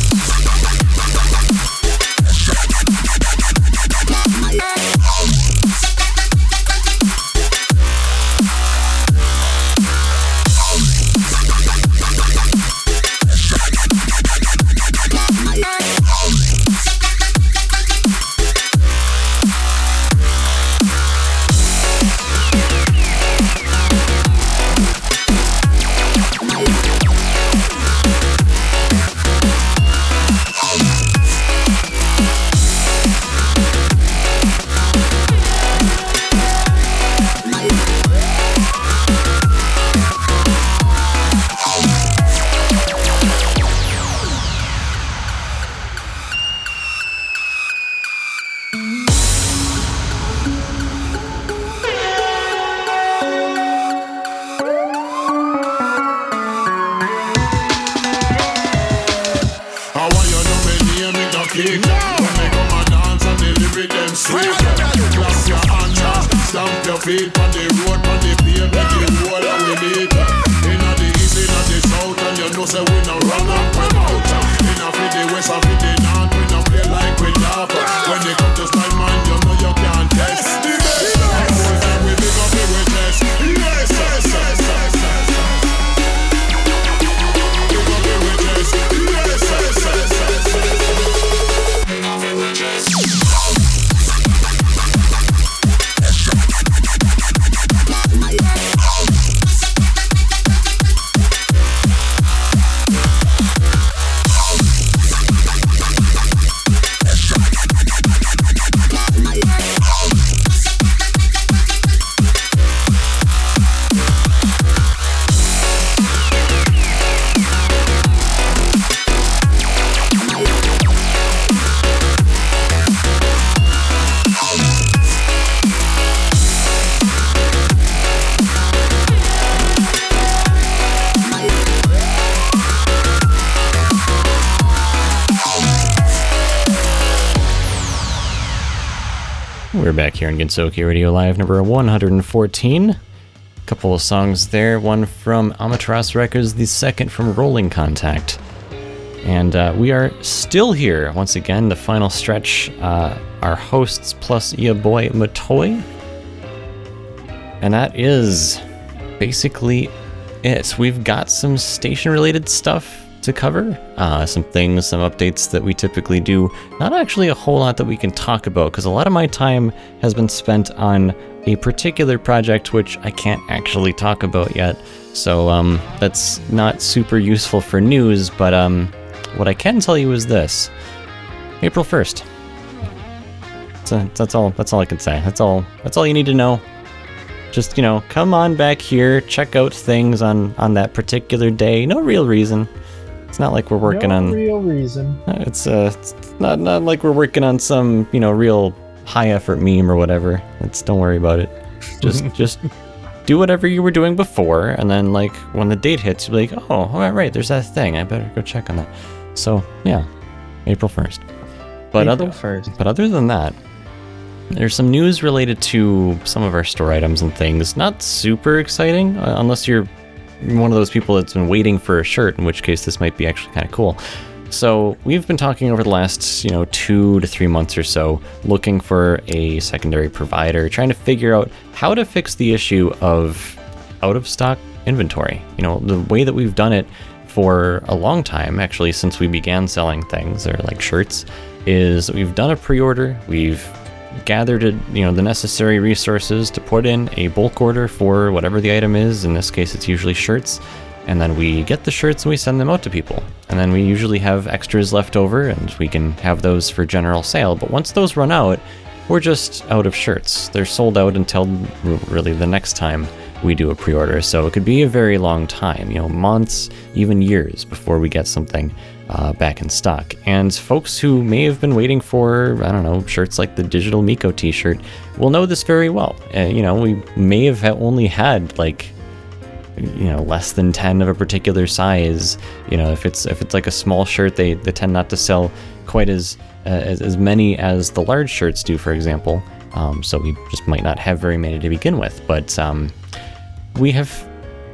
Gensokyo Radio Live number 114. Couple of songs there, one from Amateras Records, the second from Rolling Contact. And uh, we are still here once again, the final stretch. Uh, our hosts plus Ia Boy Matoi. And that is basically it. We've got some station related stuff to cover, uh, some things, some updates that we typically do. Not actually a whole lot that we can talk about because a lot of my time has been spent on a particular project which I can't actually talk about yet. So um, that's not super useful for news, but um, what I can tell you is this April 1st. So that's all that's all I can say. That's all that's all you need to know just you know come on back here check out things on on that particular day no real reason it's not like we're working no on real reason. it's uh it's not not like we're working on some you know real high effort meme or whatever it's don't worry about it just [laughs] just do whatever you were doing before and then like when the date hits you'll be like oh all right right there's that thing i better go check on that so yeah april 1st but April other 1st. but other than that there's some news related to some of our store items and things. Not super exciting, uh, unless you're one of those people that's been waiting for a shirt, in which case this might be actually kind of cool. So we've been talking over the last, you know, two to three months or so, looking for a secondary provider, trying to figure out how to fix the issue of out of stock inventory. You know, the way that we've done it for a long time, actually, since we began selling things or like shirts, is we've done a pre-order, we've gathered you know the necessary resources to put in a bulk order for whatever the item is. In this case, it's usually shirts, and then we get the shirts and we send them out to people. And then we usually have extras left over, and we can have those for general sale. But once those run out, we're just out of shirts. They're sold out until really the next time we do a pre-order. So it could be a very long time, you know, months, even years before we get something uh, back in stock. And folks who may have been waiting for, I don't know, shirts like the digital Miko T-shirt will know this very well. Uh, you know, we may have only had like you know less than 10 of a particular size you know if it's if it's like a small shirt they, they tend not to sell quite as, uh, as as many as the large shirts do for example um, so we just might not have very many to begin with but um, we have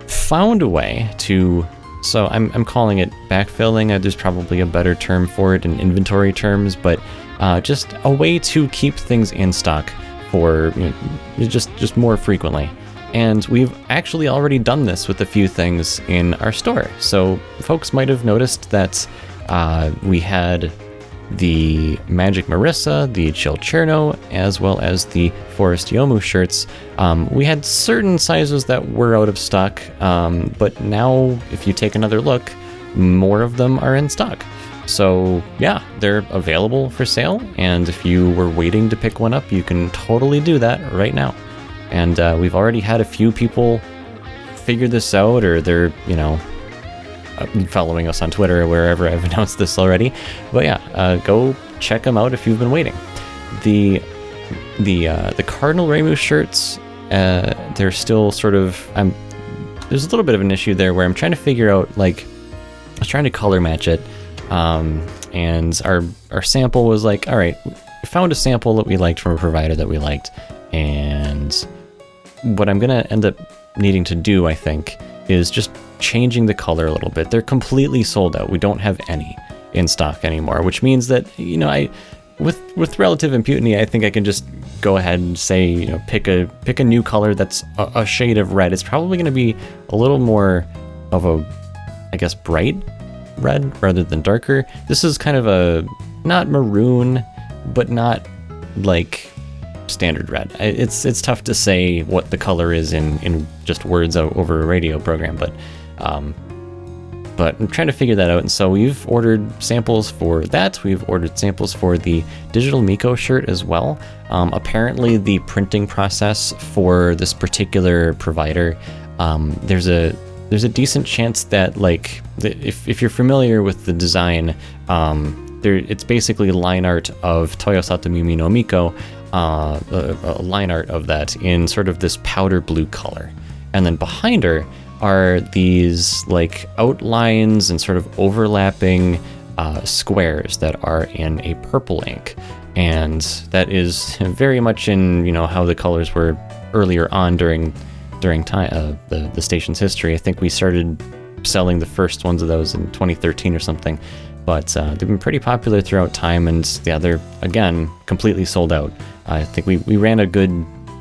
found a way to so I'm, I'm calling it backfilling. Uh, there's probably a better term for it in inventory terms but uh, just a way to keep things in stock for you know, just just more frequently. And we've actually already done this with a few things in our store. So folks might have noticed that uh, we had the Magic Marisa, the Chill Cirno, as well as the Forest Youmu shirts. Um, we had certain sizes that were out of stock, um, but now, if you take another look, more of them are in stock. So, yeah, they're available for sale, and if you were waiting to pick one up, you can totally do that right now. And uh, we've already had a few people figure this out, or they're, you know, following us on Twitter or wherever I've [laughs] announced this already. But yeah, uh, go check them out if you've been waiting. The the uh, the Cardinal Reimu shirts, uh, they're still sort of. I'm there's a little bit of an issue there where I'm trying to figure out like I was trying to color match it, um, and our our sample was like, all right, we found a sample that we liked from a provider that we liked, and what I'm gonna end up needing to do, I think, is just changing the color a little bit. They're completely sold out. We don't have any in stock anymore, which means that you know I, with with relative impunity, I think I can just go ahead and say you know pick a pick a new color that's a, a shade of red. It's probably going to be a little more of a, I guess, bright red rather than darker. This is kind of a not maroon, but not like standard red. It's it's tough to say what the color is in in just words over a radio program, but um, but I'm trying to figure that out. And so we've ordered samples for that. We've ordered samples for the digital Miko shirt as well. Um, apparently, the printing process for this particular provider, um, there's a there's a decent chance that like if if you're familiar with the design, um, there it's basically line art of Toyosatomimi no Miko, uh, a, a line art of that in sort of this powder blue color, and then behind her are these like outlines and sort of overlapping uh, squares that are in a purple ink. and that is very much in you know how the colors were earlier on during during time uh, the the station's history. I think we started selling the first ones of those in 2013 or something, but uh, they've been pretty popular throughout time, and yeah, they're again completely sold out. I think we we ran a good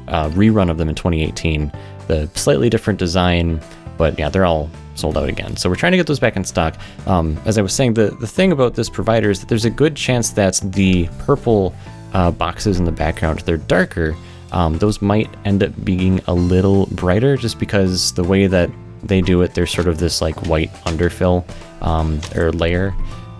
uh, rerun of them in 2018. The slightly different design, but yeah, they're all sold out again. So we're trying to get those back in stock. Um, as I was saying, the, the thing about this provider is that there's a good chance that the purple uh, boxes in the background, they're darker. Um, those might end up being a little brighter just because the way that they do it, there's sort of this like white underfill um, or layer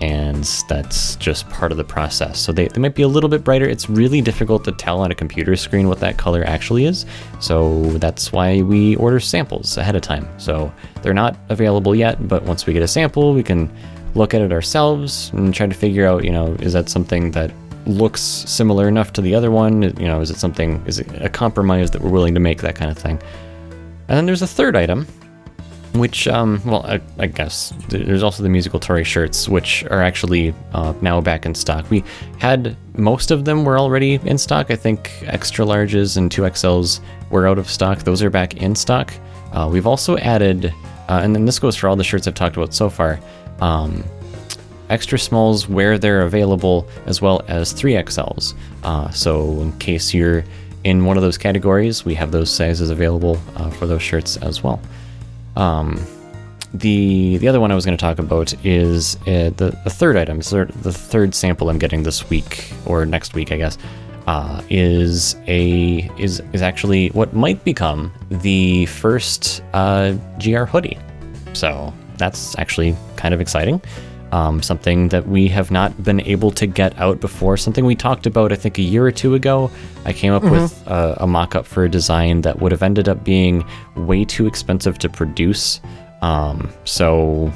and that's just part of the process. So they, they might be a little bit brighter. It's really difficult to tell on a computer screen what that color actually is. So that's why we order samples ahead of time. So they're not available yet, but once we get a sample, we can look at it ourselves and try to figure out, you know, is that something that looks similar enough to the other one? You know, is it something, is it a compromise that we're willing to make, that kind of thing. And then there's a third item, which um, well I, I guess there's also the musical Tory shirts which are actually uh, now back in stock. We had most of them were already in stock. I think extra larges and 2xls were out of stock. Those are back in stock. Uh, we've also added uh, and then this goes for all the shirts i've talked about so far um, extra smalls where they're available as well as 3xls uh, so in case you're in one of those categories we have those sizes available uh, for those shirts as well um, the the other one I was going to talk about is uh, the the third item, the third sample I'm getting this week or next week, I guess, uh, is a is is actually what might become the first uh, GR hoodie. So that's actually kind of exciting. Um, something that we have not been able to get out before. Something we talked about, I think, a year or two ago. I came up with a, a mock up for a design that would have ended up being way too expensive to produce. Um, so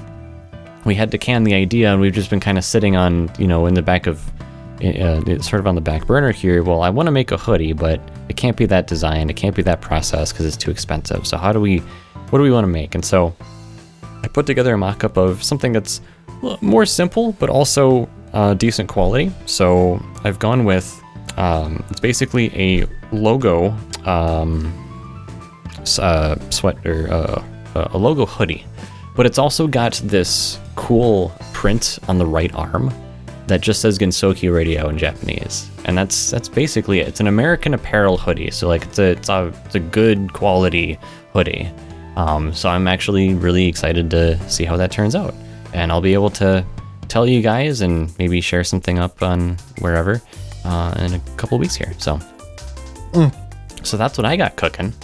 we had to can the idea, and we've just been kind of sitting on, you know, in the back of, uh, sort of on the back burner here. Well, I want to make a hoodie, but it can't be that design, it can't be that process because it's too expensive. So how do we, what do we want to make? And so I put together a mock up of something that's more simple, but also uh, decent quality. So I've gone with um, it's basically a logo um, uh, sweat or uh, a logo hoodie, but it's also got this cool print on the right arm that just says Gensokyo Radio in Japanese, and that's that's basically it. It's an American Apparel hoodie, so like it's a it's a it's a good quality hoodie. Um, so I'm actually really excited to see how that turns out, and I'll be able to tell you guys and maybe share something up on wherever uh, in a couple weeks here. So, so that's what I got cooking. [laughs]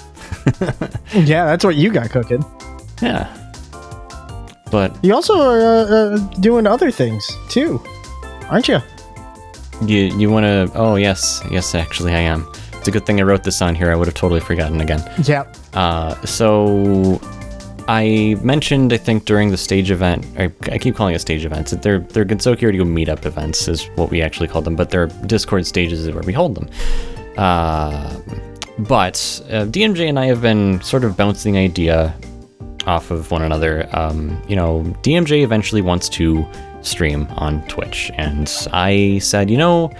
Yeah, that's what you got cooking. Yeah, but You also are uh, uh, doing other things too, aren't you? you you want to? Oh yes, yes, actually I am. It's a good thing I wrote this on here. I would have totally forgotten again. Yeah. Uh, so I mentioned, I think during the stage event, I, I keep calling it stage events. That they're they're Gensokyo Radio meetup events is what we actually call them, but they're Discord stages is where we hold them. Uh, but uh, DMJ and I have been sort of bouncing idea off of one another. Um, you know, DMJ eventually wants to stream on Twitch, and I said, you know,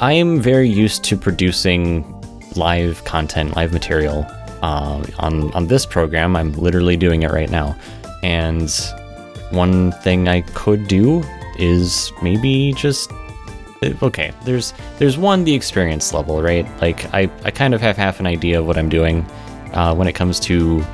I am very used to producing live content, live material uh, on on this program. I'm literally doing it right now, and one thing I could do is maybe just okay. There's there's one the experience level, right? Like I I kind of have half an idea of what I'm doing uh, when it comes to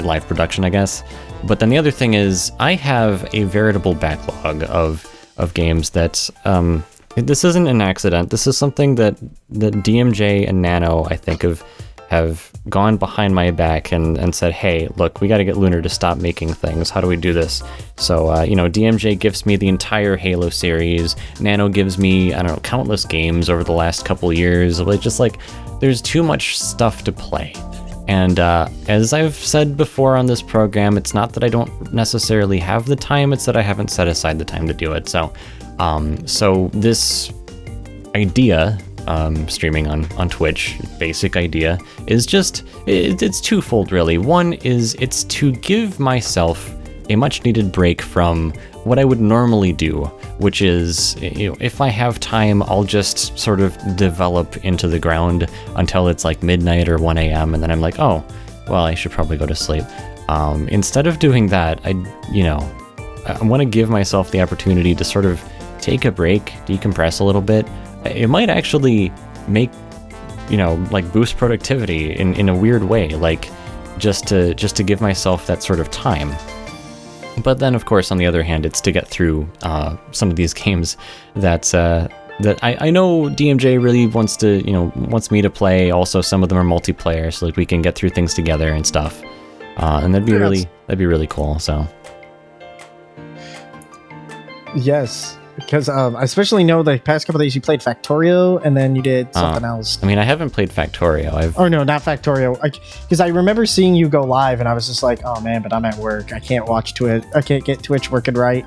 live production, I guess. But then the other thing is, I have a veritable backlog of of games that um, this isn't an accident. This is something that that DMJ and Nano, I think, have have gone behind my back and, and said, hey, look, we got to get Lunar to stop making things. How do we do this? So, uh, you know, DMJ gives me the entire Halo series. Nano gives me, I don't know, countless games over the last couple years. Like, just like, there's too much stuff to play. And uh, as I've said before on this program, it's not that I don't necessarily have the time; it's that I haven't set aside the time to do it. So, um, so this idea, um, streaming on on Twitch, basic idea is just it, it's twofold really. One is it's to give myself a much needed break from what I would normally do, which is, you know, if I have time, I'll just sort of develop into the ground until it's like midnight or 1 a.m. And then I'm like, oh, well, I should probably go to sleep. Um, instead of doing that, I, you know, I want to give myself the opportunity to sort of take a break, decompress a little bit. It might actually make, you know, like boost productivity in, in a weird way, like just to just to give myself that sort of time. But then, of course, on the other hand, it's to get through uh, some of these games that uh, that I, I know DMJ really wants to, you know, wants me to play. Also, some of them are multiplayer, so like we can get through things together and stuff. Uh, and that'd be Yeah, really that'd be really cool. So. Yes, because um, I especially know the past couple days you played Factorio and then you did something else. I mean, I haven't played Factorio. I've Or no, not Factorio. Because I, remember seeing you go live and I was just like, oh man, but I'm at work. I can't watch Twitch. I can't get Twitch working right.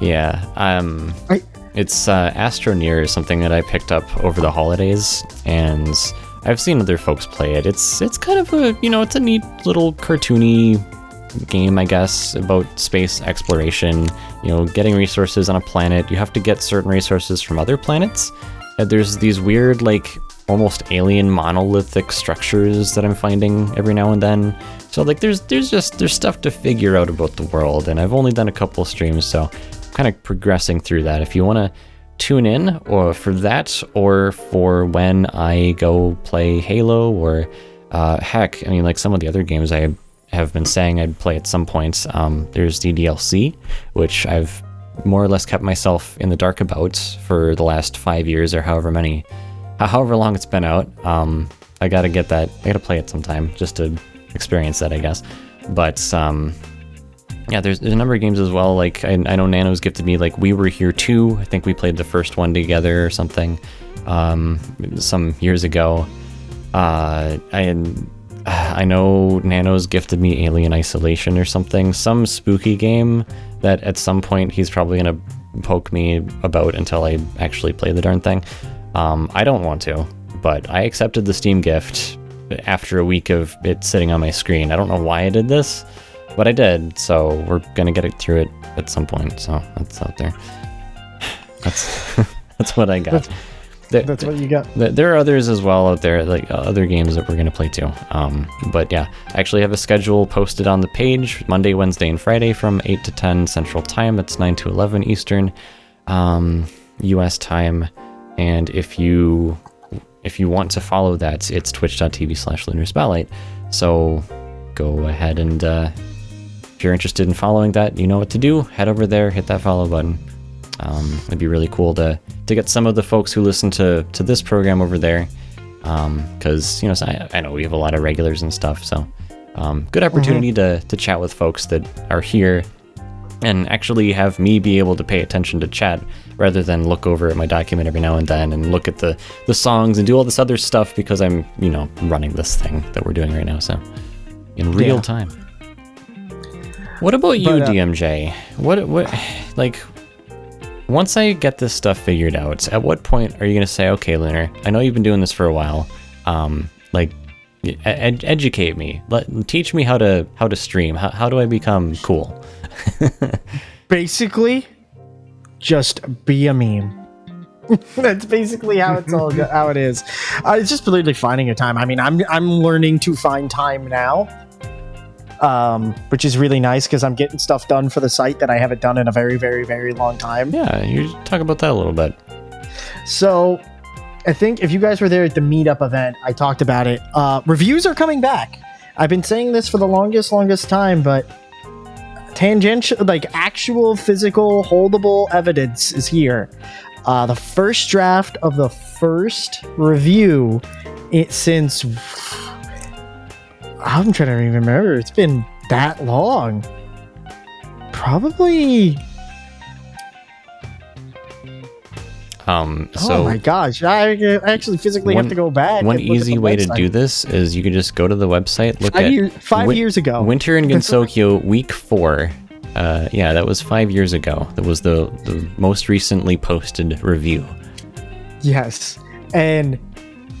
yeah. Um, I- it's uh, Astroneer is something that I picked up over the holidays, and I've seen other folks play it. It's it's kind of a you know it's a neat little cartoony game, I guess, about space exploration. You know, getting resources on a planet. You have to get certain resources from other planets. And there's these weird like almost alien monolithic structures that I'm finding every now and then. So like there's there's just there's stuff to figure out about the world and I've only done a couple streams so I'm kind of progressing through that. If you want to tune in or for that or for when I go play Halo or uh, heck, I mean like some of the other games I have been saying I'd play at some point. Um, there's the DLC, which I've more or less kept myself in the dark about for the last five years or however many, however long it's been out. Um, I gotta get that. I gotta play it sometime just to experience that, I guess. But um, yeah, there's, there's a number of games as well. Like I, I know Nano's gifted me like We Were Here Too. I think we played the first one together or something um, some years ago. Uh, I [sighs] I know Nano's gifted me Alien Isolation or something, some spooky game that at some point he's probably gonna poke me about until I actually play the darn thing. Um, I don't want to, but I accepted the Steam gift after a week of it sitting on my screen. I don't know why I did this, but I did. So we're gonna get it through it at some point. So that's out there. [sighs] That's [laughs] that's what I got. That's- There- That's what you got. There are others as well out there, like uh, other games that we're going to play too. Um, but yeah, I actually have a schedule posted on the page Monday, Wednesday, and Friday from 8 to 10 Central Time. That's 9 to 11 Eastern um, US time. And if you if you want to follow that, it's twitch.tv slash lunar spotlight. So go ahead and uh, if you're interested in following that, you know what to do. Head over there, hit that follow button. Um, it'd be really cool to to get some of the folks who listen to to this program over there, because you know I, I know we have a lot of regulars and stuff. So um, good opportunity to to chat with folks that are here, and actually have me be able to pay attention to chat rather than look over at my document every now and then and look at the the songs and do all this other stuff because I'm you know running this thing that we're doing right now. So in real Yeah. time. What about you, But, uh, DMJ? What what [sighs] like once I get this stuff figured out, at what point are you gonna say, "Okay, Lunar, I know you've been doing this for a while. Um, like, ed- educate me. Let teach me how to how to stream. How, how do I become cool?" [laughs] Basically, just be a meme. [laughs] That's basically how it's all how it is. Uh, it's just literally finding a time. I mean, I'm I'm learning to find time now, um, which is really nice because I'm getting stuff done for the site that I haven't done in a very very very long time. Yeah, you talk about that a little bit. So, I think if you guys were there at the meetup event, I talked about it. Uh, reviews are coming back. I've been saying this for the longest, longest time, but tangential, like actual physical, holdable evidence is here. Uh, the first draft of the first review it, since I'm trying to even remember. It's been that long. Probably. Um, oh my gosh! I, actually physically one- have to go back. one and look at easy way to do this is you can just go to the website, look Five, at year, five Win- years ago. Winter in [laughs] Gensokyo week four. Uh, yeah, that was five years ago. That was the, the most recently posted review. Yes. And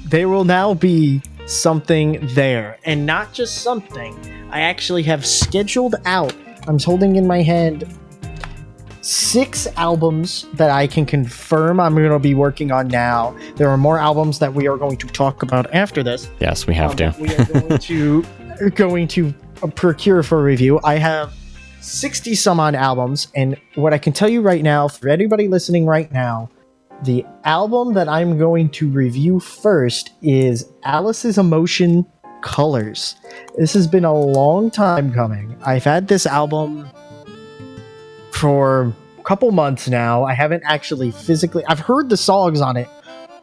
there will now be something there. And not just something. I actually have scheduled out I'm holding in my hand six albums that I can confirm I'm going to be working on now. There are more albums that we are going to talk about after this. Yes, we have um, to. We are going to [laughs] going to procure for review. I have 60 some odd albums, and what I can tell you right now, for anybody listening right now, the album that I'm going to review first is Alice's Emotion Colors. This has been a long time coming. I've had this album for a couple months now. I haven't actually physically I've heard the songs on it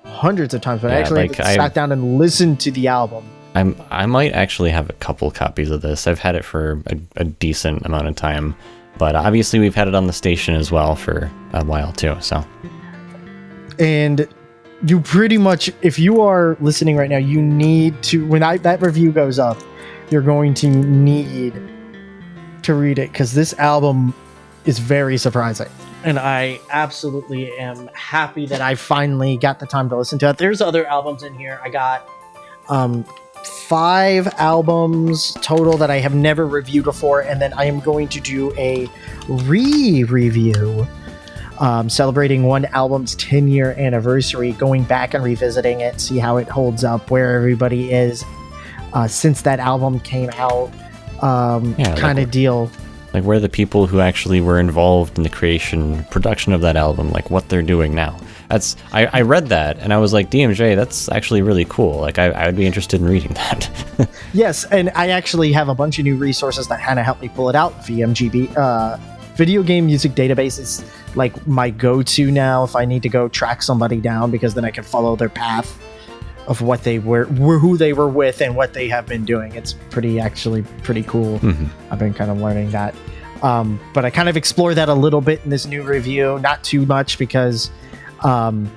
hundreds of times, but I actually like, sat down and listened to the album. I'm I might actually have a couple copies of this. I've had it for a, a decent amount of time, but obviously we've had it on the station as well for a while too. So and you pretty much if you are listening right now you need to when I, that review goes up you're going to need to read it because this album is very surprising. And i absolutely am happy that i finally got the time to listen to it. There's other albums in here. I got um five albums total that i have never reviewed before and then i am going to do a re-review um, celebrating one album's 10 year anniversary, going back and revisiting it, see how it holds up, where everybody is uh, since that album came out, um, Yeah, kind of deal. like where the people who actually were involved in the creation production of that album, like what they're doing now. That's I, I read that and I was like DMJ, that's actually really cool. Like I, I would be interested in reading that. [laughs] Yes, and I actually have a bunch of new resources that kind of help me pull it out. VMGB, uh, Video Game Music Database is like my go-to now if I need to go track somebody down because then I can follow their path of what they were, who they were with, and what they have been doing. It's pretty actually pretty cool. Mhm. I've been kind of learning that. Um, but I kind of explore that a little bit in this new review, not too much because um,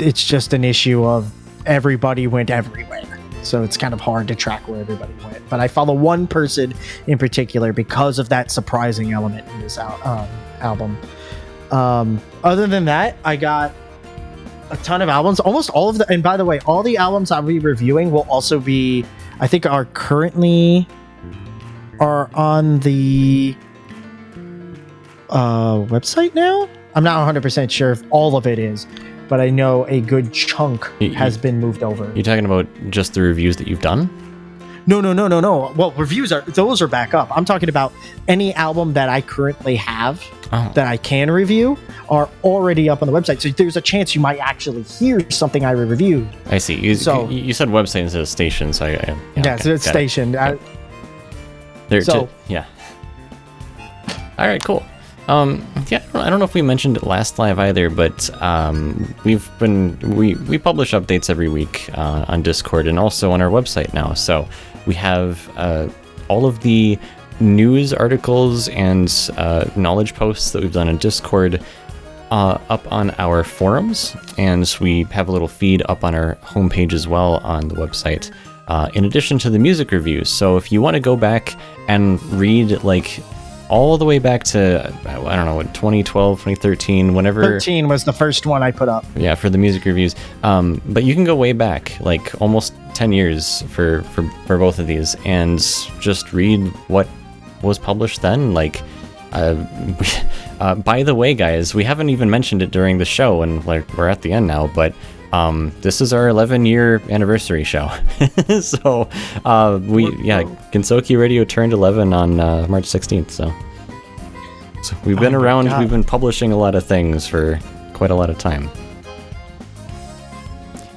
it's just an issue of everybody went everywhere. So it's kind of hard to track where everybody went. But I follow one person in particular because of that surprising element in this al- um, album. Um, other than that, I got a ton of albums. Almost all of the, and by the way, all the albums I'll be reviewing will also be, I think, are currently are on the uh, website now. I'm not 100% sure if all of it is, but I know a good chunk Y- y- has been moved over. You're talking about just the reviews that you've done? No, no, no, no, no. Well, reviews are those are back up. I'm talking about any album that I currently have Oh. that I can review are already up on the website. So there's a chance you might actually hear something I reviewed. I see. You, So- you, you said website instead of station, so I, I yeah, Yeah, okay, so it's it. stationed. I, There, So- yeah. All right, cool. Um, yeah, I don't- know if we mentioned it last live either, but um, we've been we we publish updates every week uh, on Discord and also on our website now. So we have uh, all of the news articles and uh, knowledge posts that we've done on Discord uh, up on our forums, and we have a little feed up on our homepage as well on the website. Uh, in addition to the music reviews, so if you want to go back and read like all the way back to I don't know what 2012, 2013, whenever 13 was the first one I put up. yeah for the music reviews um, but you can go way back like almost 10 years for, for for both of these and just read what was published then like uh, [laughs] uh, by the way guys we haven't even mentioned it during the show and like we're at the end now but um, this is our 11 year anniversary show [laughs] so uh, we yeah Gensokyo Radio turned 11 on uh, March 16th so so we've been Oh around God. we've been publishing a lot of things for quite a lot of time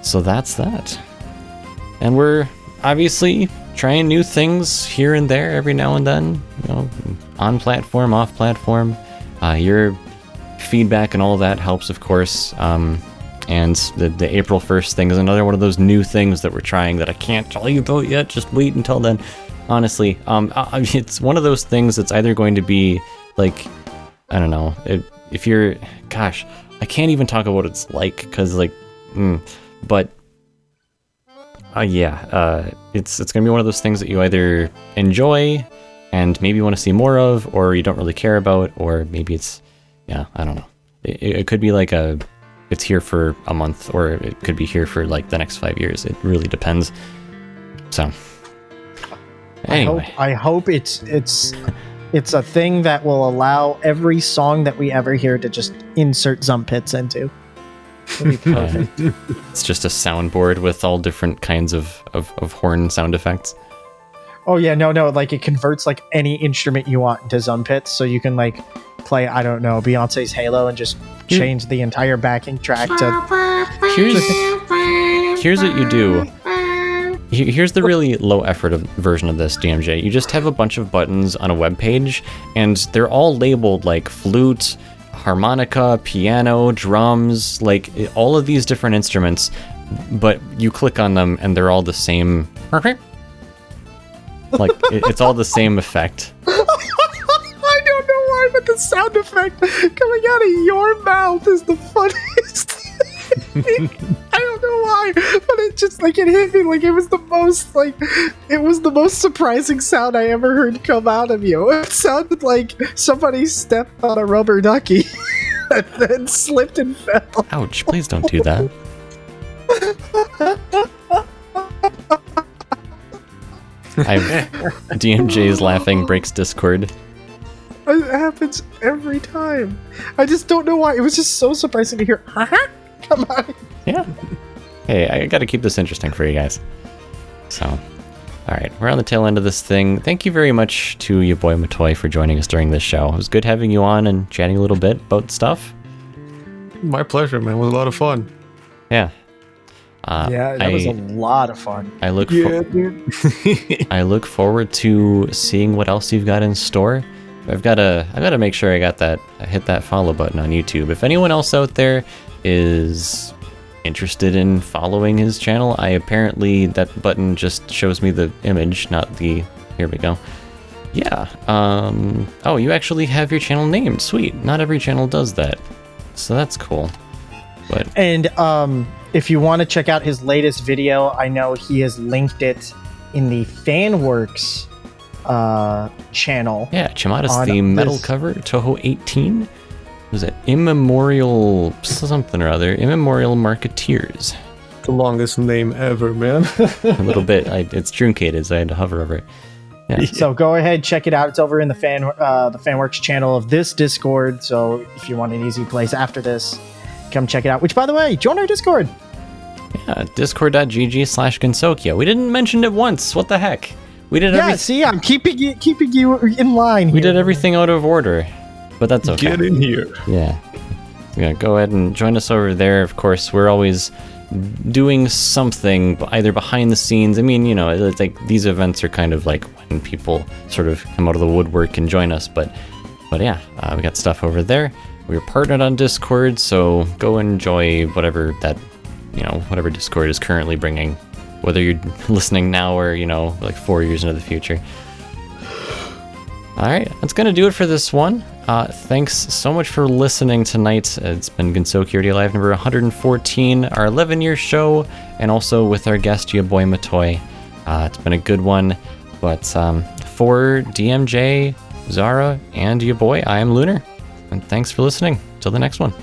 so that's that. And we're obviously trying new things here and there every now and then, you know, on platform, off platform. Uh, your feedback and all that helps, of course. Um, and the, the April 1st thing is another one of those new things that we're trying that I can't tell you about yet. Just wait until then. Honestly, um, I, it's one of those things that's either going to be like, I don't know, it, if you're, gosh, I can't even talk about what it's like because, like, mm, but uh, yeah, uh, it's it's gonna be one of those things that you either enjoy and maybe want to see more of, or you don't really care about, or maybe it's yeah, I don't know. It, it could be like a it's here for a month, or it could be here for like the next five years. It really depends. So I anyway, hope I hope it's it's It's a thing that will allow every song that we ever hear to just insert Zump hits into. [laughs] Perfect. It's just a soundboard with all different kinds of, of, of horn sound effects. oh yeah, no, no, like it converts like any instrument you want into Zumpits, so you can like play I don't know Beyonce's Halo and just change the entire backing track to. Here's here's what you do. Here's the really low effort of, version of this DMJ. You just have a bunch of buttons on a web page, and they're all labeled like flute, harmonica, piano, drums, like eh, all of these different instruments. But you click on them, and they're all the same. [laughs] Like it- it's all the same effect. [laughs] sound effect coming out of your mouth is the funniest. [laughs] I don't know why, but it just like it hit me like it was the most like it was the most surprising sound I ever heard come out of you. It sounded like somebody stepped on a rubber ducky [laughs] and then slipped and fell. Ouch! Please don't do that. [laughs] I've DMJ's laughing breaks Discord. It happens every time. I just don't know why. It was just so surprising to hear. Huh? Come on. Yeah. Hey, I got to keep this interesting for you guys. So, all right, we're on the tail end of this thing. Thank you very much to your boy Matoy for joining us during this show. It was good having you on and chatting a little bit about stuff. My pleasure, man. It was a lot of fun. Yeah. Uh, Yeah, that I, was a lot of fun. I look for, dude. [laughs] I look forward to seeing what else you've got in store. I've got to I've got to make sure I got that I hit that follow button on YouTube. If anyone else out there is interested in following his channel, I apparently that button just shows me the image, not the here we go. Yeah. Um oh, you actually have your channel named. Sweet. Not every channel does that. So that's cool. But And um, if you want to check out his latest video, I know he has linked it in the FanWorks uh, channel. Yeah, Chimata's on the metal this- cover, Touhou 18. Was it Immemorial something or other? Immemorial Marketeers. the longest name ever, man. [laughs] A little bit. [laughs] I, it's truncated, so I had to hover over it. [laughs] So go ahead, check it out. It's over in the fan uh, the FanWorks channel of this Discord. So if you want an easy place after this, come check it out. Which, by the way, join our Discord. Yeah, discord.gg slash Gensokyo. We didn't mention it once. What the heck? We did Yeah, every- see, I'm keeping you keeping you in line. we here. did everything out of order. But that's okay. Get in here. Yeah. Yeah, go ahead and join us over there. Of course, we're always doing something either behind the scenes. I mean, you know, it's like these events are kind of like when people sort of come out of the woodwork and join us. But, but yeah, uh, we got stuff over there. We're partnered on Discord, so go enjoy whatever that, you know, whatever Discord is currently bringing, whether you're listening now or you know, like four years into the future. All right, that's gonna do it for this one. Uh, thanks so much for listening tonight. It's been Gensokyo Live number 114, our 11-year show, and also with our guest, your boy Matoy. Uh, it's been a good one, but um, for DMJ, Zara, and your boy, I am Lunar, and thanks for listening. Till the next one.